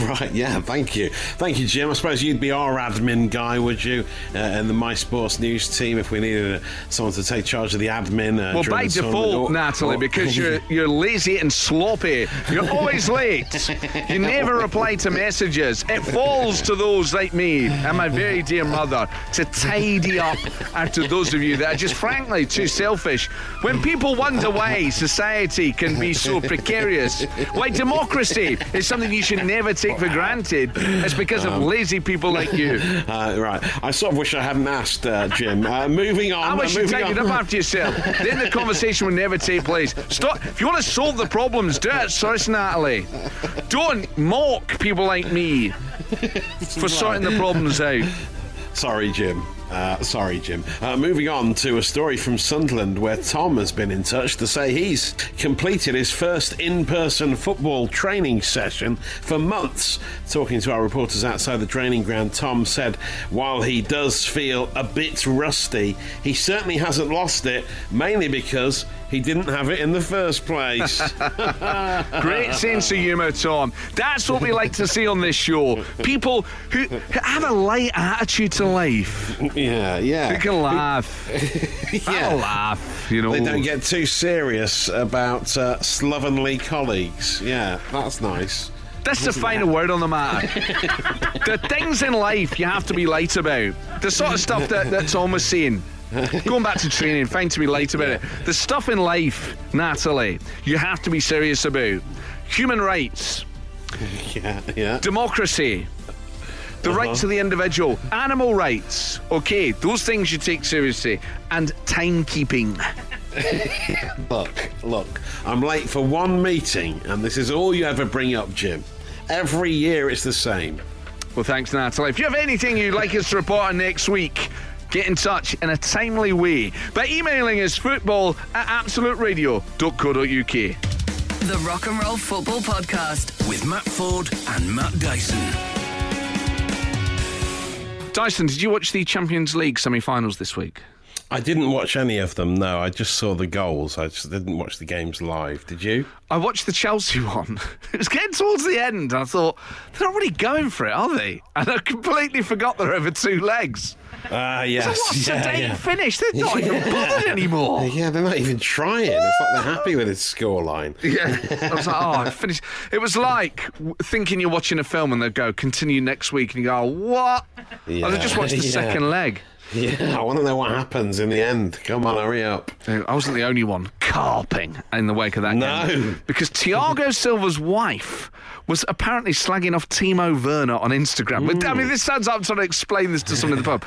right, yeah, thank you. Thank you, Jim. I suppose you'd be our admin guy, would you, uh, in the My Sports News team if we needed uh, someone to take charge of the admin? Uh, Well, by default, Or- Natalie, or- because you're *laughs* you're lazy and sloppy. You're always late. You never reply to messages. It falls to those like me and my very dear mother to tidy up after those of you that are just frankly too selfish. When people wonder why society can be so precarious, why democracy is something you should never take for granted, it's because of lazy people like you. *laughs* Uh, right, I sort of wish I hadn't asked, uh, Jim. Uh, moving on. I wish you'd moving take it up after yourself. then the conversation would never take place. Stop. If you want to solve the problems, do it first, Natalie. Don't mock people like me for sorting the problems out. Sorry, Jim. Uh, sorry, Jim. Uh, moving on to a story from Sunderland where Tom has been in touch to say he's completed his first in person football training session for months. Talking to our reporters outside the training ground, Tom said while he does feel a bit rusty, he certainly hasn't lost it, mainly because he didn't have it in the first place. *laughs* Great sense of humour, Tom. That's what we like to see on this show. People who have a light attitude to life. yeah, yeah. Who can laugh. *laughs* Have a laugh, you know. They don't get too serious about uh, slovenly colleagues. Yeah, that's nice. That's the final word on the matter. *laughs* the things in life you have to be light about. The sort of stuff that, that's almost saying. *laughs* Going back to training, fine to be late about it. The stuff in life, Natalie, you have to be serious about. Human rights, *laughs* Yeah, yeah. democracy, the uh-huh. rights of the individual, animal rights. Okay, those things you take seriously, and timekeeping. *laughs* Look, look. I'm late for one meeting, and this is all you ever bring up, Jim. Every year it's the same. Well, thanks, Natalie. If you have anything you'd like us to report on next week, get in touch in a timely way by emailing us football at absoluteradio.co.uk. The Rock and Roll Football Podcast. With Matt Ford and Matt Dyson. Dyson, did you watch the Champions League semi finals this week? I didn't watch any of them. No, I just saw the goals. I just didn't watch the games live. Did you? I watched the Chelsea *laughs* one. It was getting towards the end, and I thought, they're not really going for it, are they? And I completely forgot they're over two legs. *laughs* Ah, So yes. what's the yeah, day yeah. finish? They're not even *laughs* bothered anymore. *laughs* Yeah, they're not even trying. It's like they're happy with this scoreline. Yeah, I was like, oh, I finished. It was like thinking you're watching a film and they go, continue next week, and you go, what? Yeah. I just watched the Yeah. second leg. Yeah, I want to know what happens in the end. Come on, hurry up. I wasn't the only one carping in the wake of that No. game. Because Thiago Silva's wife was apparently slagging off Timo Werner on Instagram. But, I mean, this sounds like I'm trying to explain this to someone in the pub.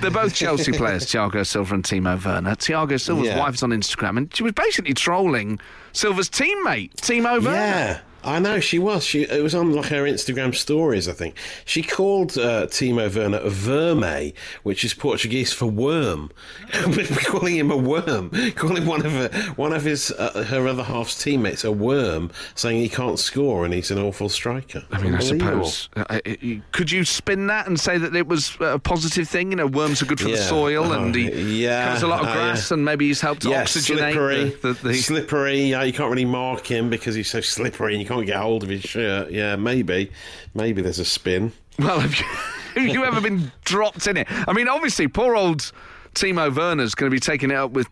They're both Chelsea players, Thiago Silva and Timo Werner. Thiago Silva's Yeah. wife's on Instagram, and she was basically trolling Silva's teammate, Timo Werner. Yeah, I know she was. She it was on like her Instagram stories. I think she called uh, Timo Werner a verme, which is Portuguese for worm. *laughs* calling him a worm, *laughs* calling one of her, one of his uh, her other half's teammates a worm, saying he can't score and he's an awful striker. I mean, I suppose. Uh, uh, uh, could you spin that and say that it was a positive thing? You know, worms are good for the Yeah. soil, and he Oh, yeah. covers a lot of Oh, grass, yeah. and maybe he's helped Yeah, oxygenate slippery. the, the, the slippery. Yeah, you can't really mark him because he's so slippery and you can't get hold of his shirt. Uh, yeah, maybe, maybe there's a spin. Well, have you, *laughs* have you ever been dropped in it? I mean, obviously, poor old Timo Werner's going to be taking it up with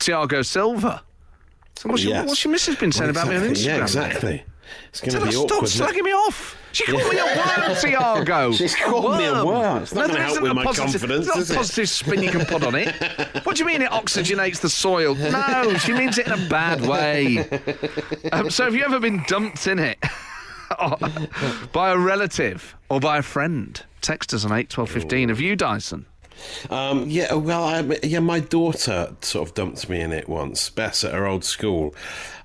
Thiago Silva. So what's, your, what's your missus been saying about me on Instagram? Yeah, exactly. It's going to be stop awkward. isn't slagging me off. She called me a *laughs* worm, Thiago. She's called me a worm. It's not No, gonna help with my positive, confidence, there's not is a positive spin you can put on it. *laughs* What do you mean it oxygenates the soil? No, she means it in a bad way. Um, so have you ever been dumped in it *laughs* by a relative or by a friend? Text us on eight twelve fifteen. Have you, Dyson? Um, yeah, well, I, yeah, my daughter sort of dumped me in it once. Bess at her old school.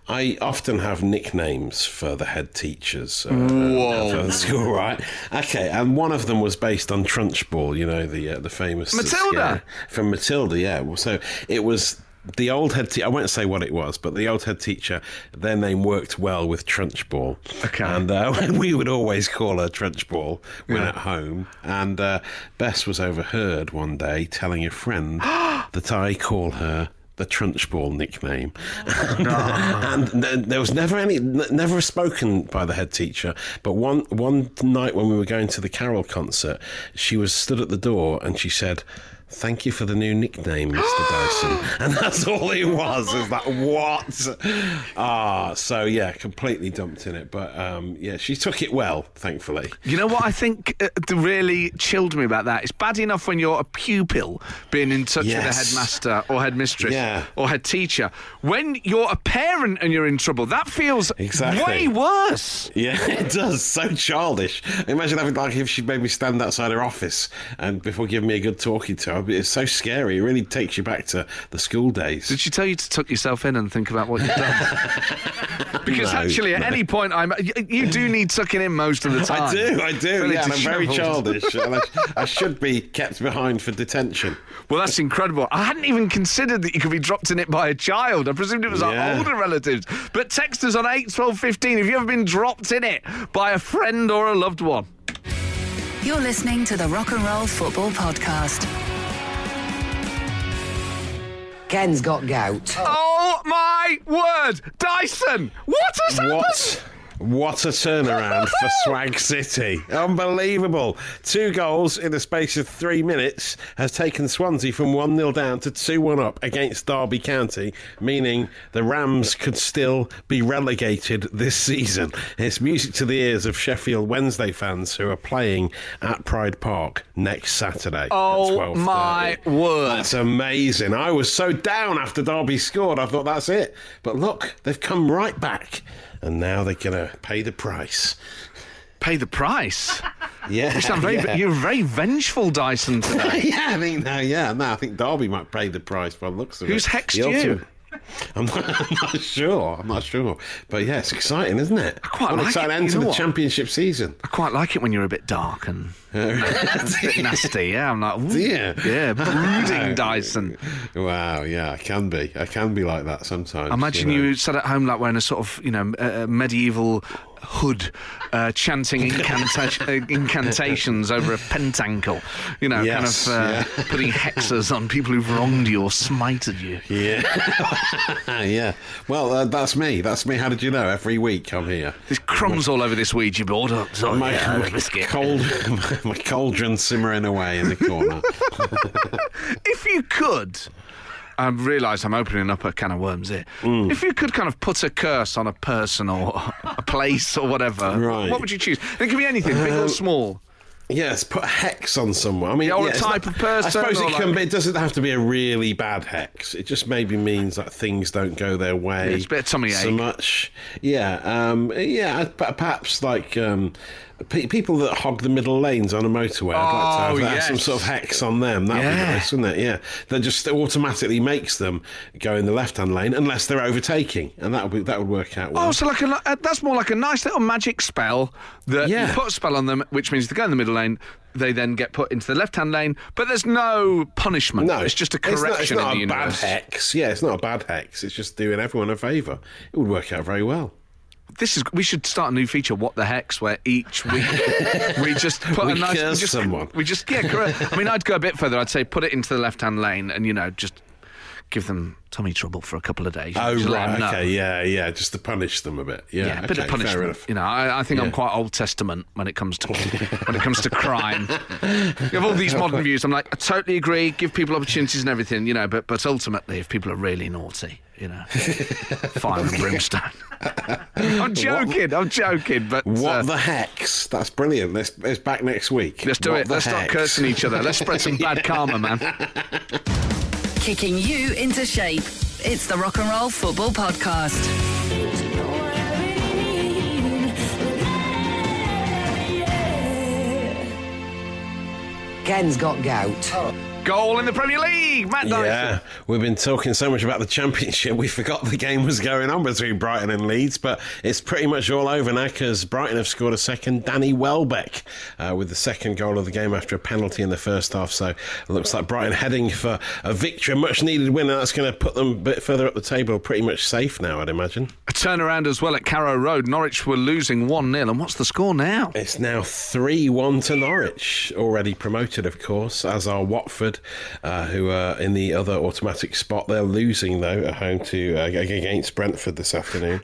I often have nicknames for the head teachers uh, Whoa. the school, right? Okay, and one of them was based on Trunchbull, you know, the uh, the famous Matilda? yeah, from Matilda. Yeah, so it was. The old head teacher, I won't say what it was, but the old head teacher, their name worked well with Trunchball. Okay. And uh, *laughs* we would always call her Trunchball when at home. And uh, Bess was overheard one day telling a friend *gasps* that I call her the Trunchball nickname. Oh, and, and there was never any, never spoken by the head teacher. But one, one night when we were going to the Carol concert, she was stood at the door and she said, Thank you for the new nickname, Mr. Dyson. *gasps* And that's all it was. is that what? Ah, so yeah, completely dumped in it. But um, yeah, she took it well, thankfully. You know what I think uh, really chilled me about that? It's bad enough when you're a pupil being in touch with a headmaster or headmistress Yeah. or head teacher. When you're a parent and you're in trouble, that feels Exactly. way worse. Yeah, *laughs* it does. So childish. Imagine having like if she made me stand outside her office and before giving me a good talking to. I'd It's so scary. It really takes you back to the school days. Did she tell you to tuck yourself in and think about what you've done? *laughs* because No, actually, at no. any point, I'm you, you do need tucking in most of the time. I do, I do. Feeling Yeah, and I'm very childish. and I, I should be kept behind for detention. Well, that's incredible. I hadn't even considered that you could be dropped in it by a child. I presumed it was Yeah. our older relatives. But text us on 8 12 15 if you ever been dropped in it by a friend or a loved one. You're listening to the Rock and Roll Football Podcast. Ken's got gout. Oh my word! Dyson! What has happened? What? A turnaround for *laughs* Swag City. Unbelievable. Two goals in the space of three minutes has taken Swansea from 1 0 down to 2 1 up against Derby County, meaning the Rams could still be relegated this season. It's music to the ears of Sheffield Wednesday fans who are playing at Pride Park next Saturday. Oh, my word. That's amazing. I was so down after Derby scored. I thought that's it. But look, they've come right back. And now they're going to pay the price. Pay the price. *laughs* Yeah. You sound very, yeah. You're very vengeful, Dyson, today. *laughs* yeah, I think no, yeah, no, I think Derby might pay the price by the looks of Who's it. Who's hexed The you? ultimate- *laughs* I'm not, I'm not sure. I'm not sure. But yeah, it's exciting, isn't it? I quite what like exciting it. end You to the what? championship season. I quite like it when you're a bit dark and *laughs* *laughs* a bit nasty. Yeah, I'm like, Yeah. yeah, brooding Dyson. Wow, yeah, I can be. I can be like that sometimes. Imagine know. you sat at home like wearing a sort of, you know, uh, medieval hood, uh, chanting incanta- *laughs* incantations over a pentacle. You know, Yes, kind of uh, yeah. putting hexes on people who've wronged you or smited you. Yeah, *laughs* yeah. Well, uh, that's me. That's me. How did you know? Every week I'm here. There's crumbs all over this Ouija board. Oh, sorry, my, yeah, my cold, *laughs* my cauldron simmering away in the corner. if you could, I realise I'm opening up a can of worms here. Mm. If you could kind of put a curse on a person or a place or whatever, Right. what would you choose? It can be anything, big or small. yes, put a hex on someone. I mean, Yeah, or a yeah, it's type not- of person, I suppose it can like- be. It doesn't have to be a really bad hex. It just maybe means that things don't go their way. Yeah, it's a bit of tummy so ache. much. Yeah, um, yeah. Perhaps like. Um, pe- People that hog the middle lanes on a motorway, I'd like Oh, to have that, some sort of hex on them. That'd Yeah. be nice, wouldn't it? Yeah, that just automatically makes them go in the left-hand lane unless they're overtaking, and that would that would work out well. Oh, so like a, uh, that's more like a nice little magic spell that Yeah. you put a spell on them, which means they go in the middle lane. They then get put into the left-hand lane, but there's no punishment. No, it's just a not- It's correction not, in the a bad hex. Yeah, it's not a bad hex. It's just doing everyone a favour. It would work out very well. This is. We should start a new feature. What the hex? Where each week *laughs* we just put We a nice. curse just, someone. We just yeah. Correct. I mean, I'd go a bit further. I'd say put it into the left-hand lane, and you know, just give them tummy trouble for a couple of days. Oh right, okay, yeah, yeah, just to punish them a bit. Yeah, Yeah, a bit of punishment. You know, I, I think I'm quite Old Testament when it comes to *laughs* when it comes to crime. you have all these modern views. I'm like, I totally agree. Give people opportunities and everything, you know. But but ultimately, if people are really naughty, you know, *laughs* fire and brimstone. *laughs* I'm joking. I'm joking. But What uh, the hex? That's brilliant. Let's, it's back next week. let's do What it. Let's start cursing each other. Let's spread some bad karma, man. Kicking you into shape. It's the Rock and Roll Football Podcast. Ken's got gout. Oh. Goal in the Premier League, Matt Dyson. Yeah, we've been talking so much about the championship, we forgot the game was going on between Brighton and Leeds, but it's pretty much all over now because Brighton have scored a second. Danny Welbeck uh, with the second goal of the game after a penalty in the first half. So it looks like Brighton heading for a victory, a much needed win, and that's going to put them a bit further up the table, pretty much safe now, I'd imagine. A turnaround as well at Carrow Road. Norwich were losing 1 0. And what's the score now? It's now 3 1 to Norwich, already promoted, of course, as are Watford, uh, who are in the other automatic spot. They're losing, though, at home to uh, against Brentford this afternoon.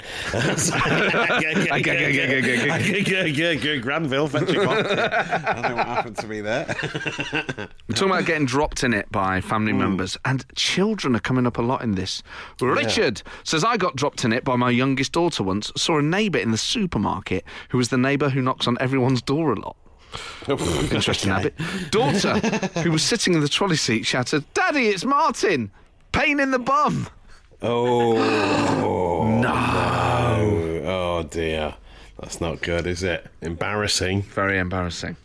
Granville, fetch your coffee. I don't know what happened to me there. We're talking about getting dropped in it by family members, and children are coming up a lot in this. Richard says, I got dropped in it by my youngest daughter once. Saw a neighbour in the supermarket who was the neighbour who knocks on everyone's door a lot. *laughs* Interesting habit. Daughter, who was sitting in the trolley seat, shouted, Daddy, it's Martin! Pain in the bum! Oh, *laughs* no. Oh, dear. That's not good, is it? Embarrassing. Very embarrassing.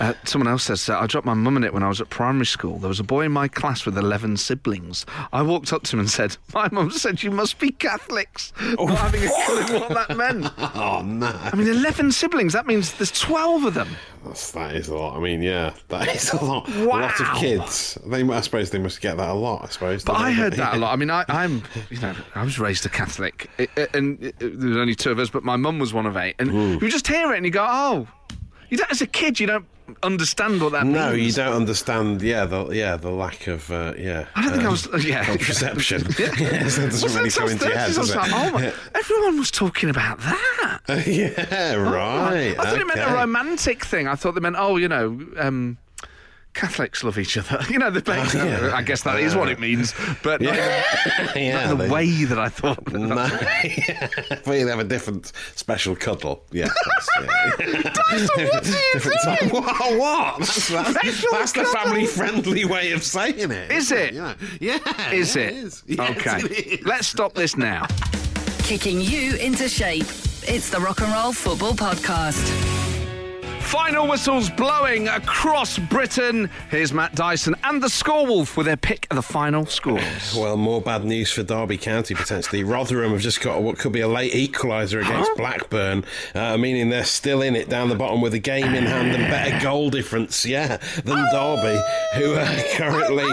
Uh, someone else says, uh, I dropped my mum in it when I was at primary school. There was a boy in my class with 11 siblings. I walked up to him and said, My mum said you must be Catholics. *laughs* Oh. Not having a clue what that meant. *laughs* Oh, no. I mean, 11 siblings, that means there's 12 of them. That's, that is a lot. I mean, yeah, that *laughs* is a lot. Wow. A lot of kids. They, I suppose they must get that a lot. I suppose. But I heard that a lot. I mean, I, I'm, you know, I was raised a Catholic, and uh, there was only two of us, but my mum was one of eight. And you just hear it and you go, oh, you don't, as a kid, you don't understand what that means. No, you don't understand. Yeah, the yeah the lack of uh, yeah. I don't think I um, was. Yeah, contraception. yes, that doesn't Wasn't really come into your head, I does was like, oh my, *laughs* everyone was talking about that. *laughs* yeah, right. I thought it meant a romantic thing. I thought they meant, oh, you know, um, Catholics love each other. *laughs* You know, the oh, yeah. I guess that is what it means, but not, yeah, not *laughs* the they- way that I thought. *laughs* No, yeah. but you have a different special cuddle. Yeah. That's, yeah. what are you different doing? time. What? what? That's, that's, Special that's the family-friendly way of saying it. Is it? Yeah. Yeah. Is yeah, it? is. Yes, okay. it is. Let's stop this now. Kicking you into shape. It's the Rock and Roll Football Podcast. Final whistles blowing across Britain. Here's Matt Dyson and the Scorewolf with their pick of the final scores. *sighs* Well, more bad news for Derby County potentially. Rotherham have just got what could be a late equaliser against Blackburn, uh, meaning they're still in it down the bottom with a game in hand and better goal difference, yeah, than Derby, who are currently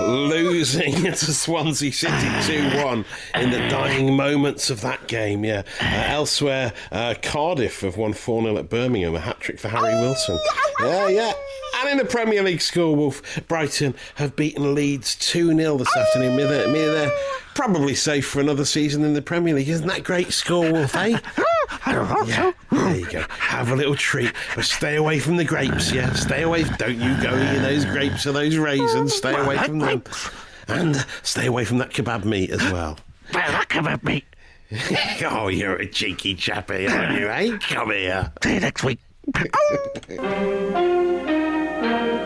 losing *laughs* to Swansea City *sighs* 2 1 in the dying moments of that game, yeah. Uh, elsewhere, uh, Cardiff have won 4 0 at Birmingham, a hat trick for Harry Wilson. Yeah, yeah. And in the Premier League score, Wolf, Brighton have beaten Leeds 2 0 this afternoon. They're, they're probably safe for another season in the Premier League. Isn't that great score, Wolf, eh? *laughs* I don't know. Yeah, there you go. Have a little treat, but stay away from the grapes. Yeah, stay away. Don't you go eating those grapes or those raisins. Stay away from them, and stay away from that kebab meat as well. Kebab meat. *laughs* oh, you're a cheeky chappy, aren't you? Eh? Come here. See you next week. *laughs*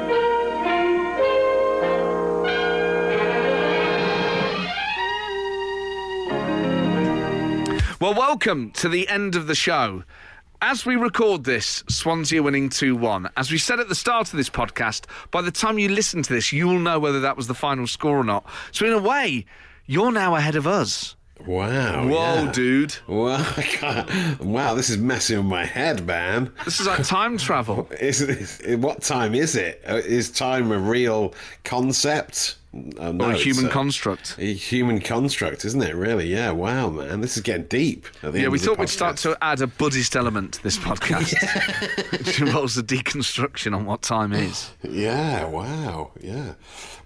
Well, welcome to the end of the show. As we record this, Swansea winning 2 1. As we said at the start of this podcast, by the time you listen to this, you'll know whether that was the final score or not. So, in a way, you're now ahead of us. Wow. Whoa, yeah. dude. Wow, *laughs* wow, this is messing with my head, man. This is like time *laughs* travel. Is, is, what time is it? Uh, time a real concept? Uh, no, Or a human construct. a human construct, isn't it? Really? Yeah. Wow, man, this is getting deep. Yeah, we thought we'd start to add a Buddhist element to this podcast, *laughs* which involves the deconstruction on what time is. Yeah. Wow. Yeah.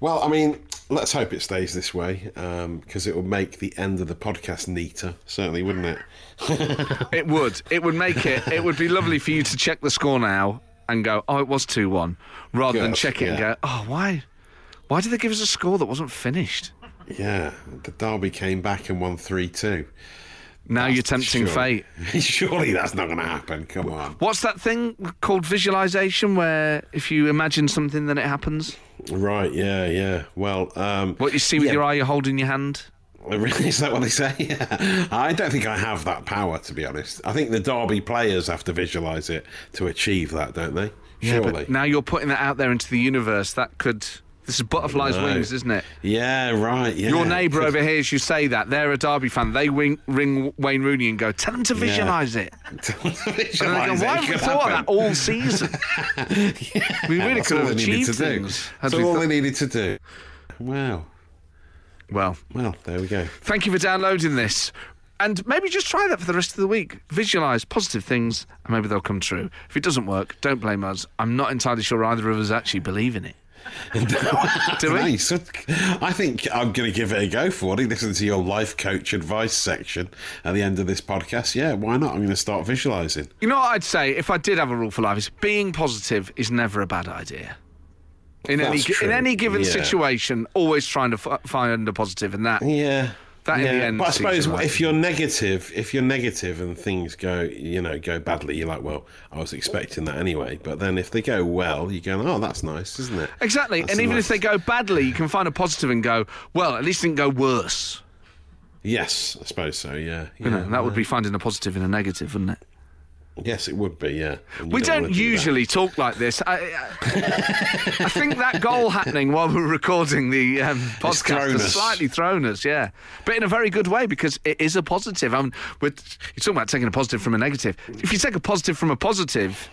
Well, I mean, let's hope it stays this way because it will make the end of the podcast neater. Certainly, wouldn't it? *laughs* It would. It would make it. It would be lovely for you to check the score now and go, "Oh, it was two-one," rather than check it and go, "Oh, why? Why did they give us a score that wasn't finished?" Yeah. The Derby came back and won three two. Now you're tempting fate. *laughs* Surely that's not going to happen. Come on. What's that thing called visualization, where if you imagine something, then it happens? Right, yeah, yeah. Well, um, What you see with yeah. your eye, you're holding your hand. *laughs* Really, is that what they say? *laughs* Yeah. I don't think I have that power, to be honest. I think the Derby players have to visualise it to achieve that, don't they? Surely. but now you're putting that out there into the universe. That could. This is butterflies' No. wings, isn't it? yeah, right. Yeah. Your neighbour *laughs* over here, as you say that, they're a Derby fan. They wing, ring Wayne Rooney and go, tell them to visualise it. *laughs* And they Visualise go, it, why haven't we thought happen. that all season? *laughs* we really could have needed achieved to do. things. That's we all thought- they needed to do. Wow. Well, Well, there we go. thank you for downloading this. And maybe just try that for the rest of the week. Visualise positive things, and maybe they'll come true. If it doesn't work, don't blame us. I'm not entirely sure either of us actually believe in it. Do we? Nice. I think I'm going to give it a go for what. Listen to your life coach advice section at the end of this podcast. Yeah, why not? I'm going to start visualising. You know what I'd say if I did have a rule for life is being positive is never a bad idea. In any in any given Yeah. situation, always trying to f- find a positive in that. Yeah. That in yeah. the end but I suppose right. if you're negative, if you're negative and things go, you know, go badly, you're like, well, I was expecting that anyway. But then if they go well, you go, oh, that's nice, isn't it? Exactly, That's and even nice- if they go badly, you can find a positive and go, well, at least it didn't go worse. Yes, I suppose so. Yeah. You know, yeah. that would be finding a positive in a negative, wouldn't it? Yes, it would be. Yeah. And We don't do that. usually talk like this. I, I, I think that goal *laughs* happening while we're recording the um, podcast has slightly thrown us, yeah. But in a very good way because it is a positive. I'm, we're, you're talking about taking a positive from a negative. If you take a positive from a positive,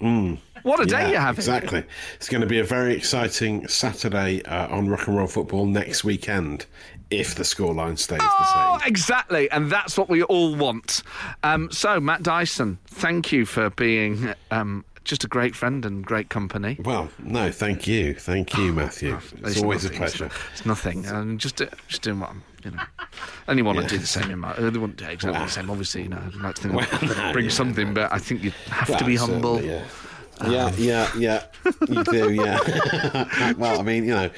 woo! What a day Yeah, you have! Exactly. It's going to be a very exciting Saturday uh, on Rock and Roll Football next weekend if the scoreline stays Oh, the same. exactly. And that's what we all want. Um, so, Matt Dyson, thank you for being um, just a great friend and great company. Well, no, thank you, thank you, Matthew. It's, always a nothing, it's- pleasure. It's, nothing. I'm just, just doing what I'm, you know. Anyone would do the same in my. uh, They wouldn't do exactly the same, obviously. You know, I'd like to think Well, no, bring yeah. something, but I think you have to be humble. Yeah. Yeah, yeah, yeah, you do, yeah. *laughs* well, I mean, you know,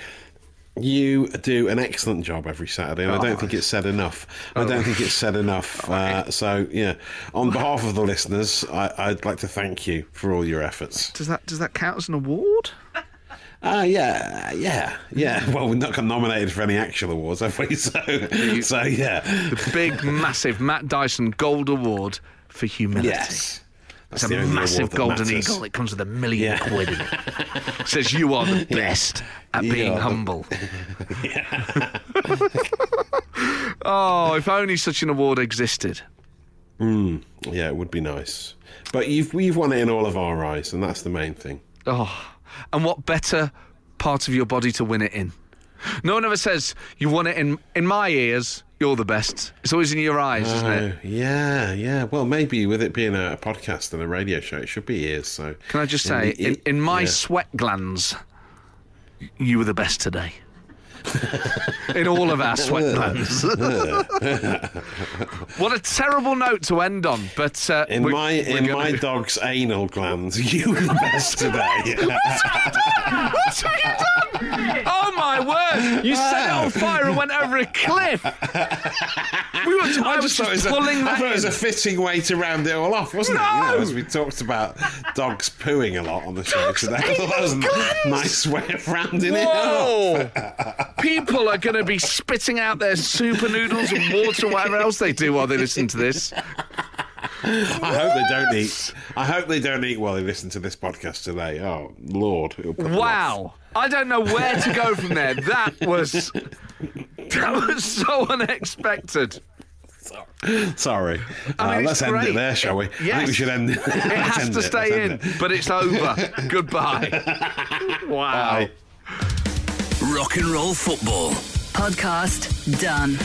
you do an excellent job every Saturday, and I don't think it's said enough. I don't think it's said enough. *laughs* Uh, so, yeah, on behalf of the listeners, I, I'd like to thank you for all your efforts. Does that does that count as an award? *laughs* Ah, yeah, yeah, yeah. Well, we're not got nominated for any actual awards, have we? *laughs* So, so yeah. The big, massive Matt Dyson Gold Award for humility. Yes. It's That's a massive golden matters. eagle. It comes with a million Yeah. quid in it. *laughs* Says you are the best at You being are the- humble. *laughs* *laughs* oh, if only such an award existed. Hmm. Yeah, it would be nice. But you've you've won it in all of our eyes, and that's the main thing. Oh, and what better part of your body to win it in? No one ever says you won it in in my ears. You're the best. It's always in your eyes, isn't it? Oh, yeah, yeah. Well, maybe with it being a, podcast and a radio show, it should be ears. So Can I just say, the- in, in my yeah. sweat glands, you were the best today. *laughs* in all of our sweat glands. *laughs* what a terrible note to end on. But uh, in we- my in gonna- my dog's anal glands, *laughs* you were the best today. Oh my word! You set it on ah. fire and went over a cliff. *laughs* We were. I, was thought it just a- pulling I that. thought it was a fitting way to round it all off, wasn't it? You know, as we talked about dogs pooing a lot on the show today. I thought *laughs* that was a nice way of rounding it off. *laughs* People are going to be spitting out their super noodles and water, whatever else they do while they listen to this. I hope they don't eat. I hope they don't eat while they listen to this podcast today. Oh Lord! it'll put them off. Wow! I don't know where to go from there. That was that was so unexpected. Sorry. I Uh, mean, it's let's end it there, shall we? I think we should end it. It *laughs* has to stay in, but it's over. *laughs* Goodbye. Wow. Bye. Rock and roll football. Podcast done.